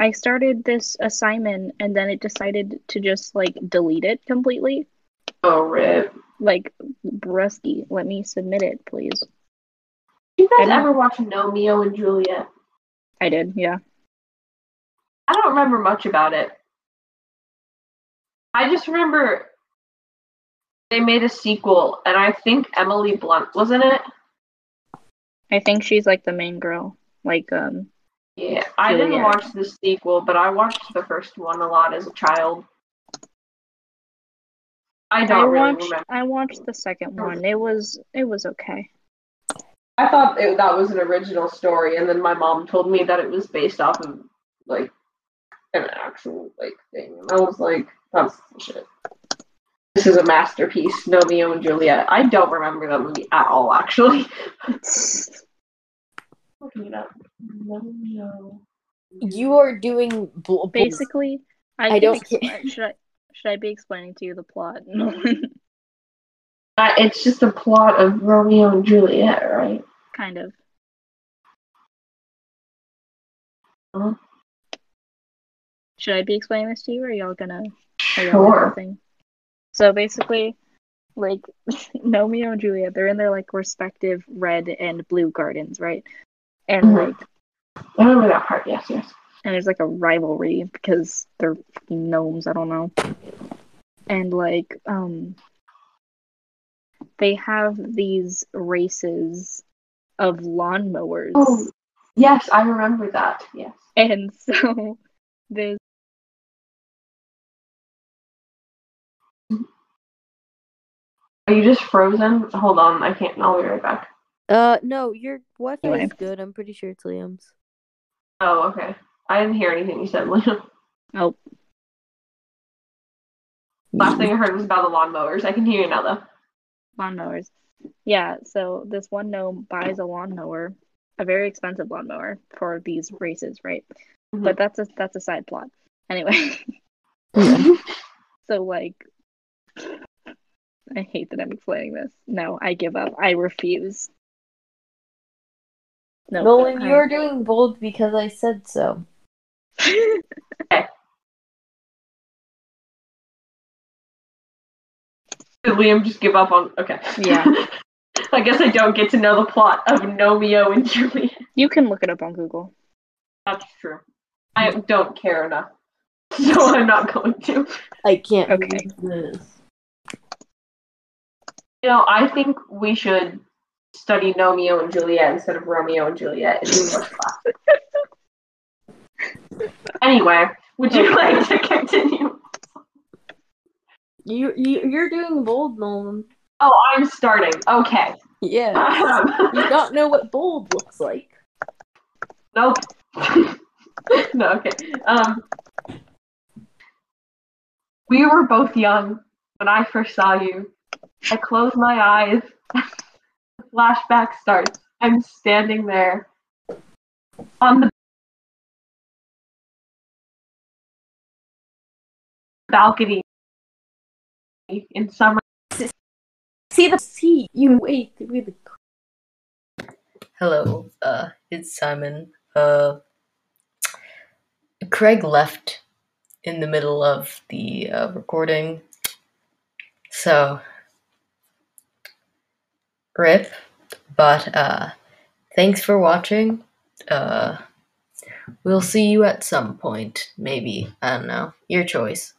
I started this assignment and then it decided to just like delete it completely. Oh, rip. Like, Brusky, let me submit it, please. You guys I ever watch Gnomeo and Juliet? I did, yeah. I don't remember much about it. I just remember they made a sequel, and I think Emily Blunt was in it. I think she's like the main girl. Like, um, Yeah, I didn't watch the sequel, but I watched the first one a lot as a child. I I don't really watched remember. I watched the second one. It was it was okay. I thought it, that was an original story, and then my mom told me that it was based off of like an actual like thing, and I was like, "That's shit." This is a masterpiece, Romeo and Juliet. I don't remember that movie at all, actually. Looking it up. Romeo. You are doing bl- Basically, I, I don't expl- should I should I be explaining to you the plot? No. Uh, it's just the plot of Romeo and Juliet, right? kind of. Uh-huh. Should I be explaining this to you, or are y'all gonna? Are y'all Sure. nothing? So basically, like Gnomeo and Juliet, they're in their like respective red and blue gardens, right? And Mhm. like, I remember that part. Yes, yes. and there's like a rivalry because they're fucking gnomes. I don't know. And like, um, they have these races of lawnmowers. Oh, yes, I remember that. Yes. And so there's Are you just frozen? Hold on, I can't. I'll be right back. Uh, no, your Wi-Fi Anyway. is good. I'm pretty sure it's Liam's. Oh, okay. I didn't hear anything you said, Liam. oh Last thing I heard was about the lawnmowers. I can hear you now, though. lawnmowers. Yeah, so this one gnome buys a lawnmower, a very expensive lawnmower for these races, right? Mhm. But that's a that's a side plot. Anyway, so like I hate that I'm explaining this. No, I give up. I refuse. No, Nolan, I- you're doing bold because I said so. Did Liam just give up on? Okay. Yeah. I guess I don't get to know the plot of Gnomeo and Juliet. you can look it up on Google. That's true. I don't care enough, so I'm not going to. I can't Okay. You know, I think we should study Gnomeo and Juliet instead of Romeo and Juliet in English class. anyway, would you like to continue? You, you you're doing bold, Nolan. Oh, I'm starting. Okay. Yeah. You don't know what bold looks like. nope. no, okay. Um, we were both young when I first saw you. I close my eyes. the flashback starts. I'm standing there on the balcony in summer. See the sea. You wait through the. Hello, uh, it's Simon. Uh, Craig left in the middle of the uh, recording, so rip. But uh, thanks for watching. Uh, we'll see you at some point, maybe. I don't know. Your choice.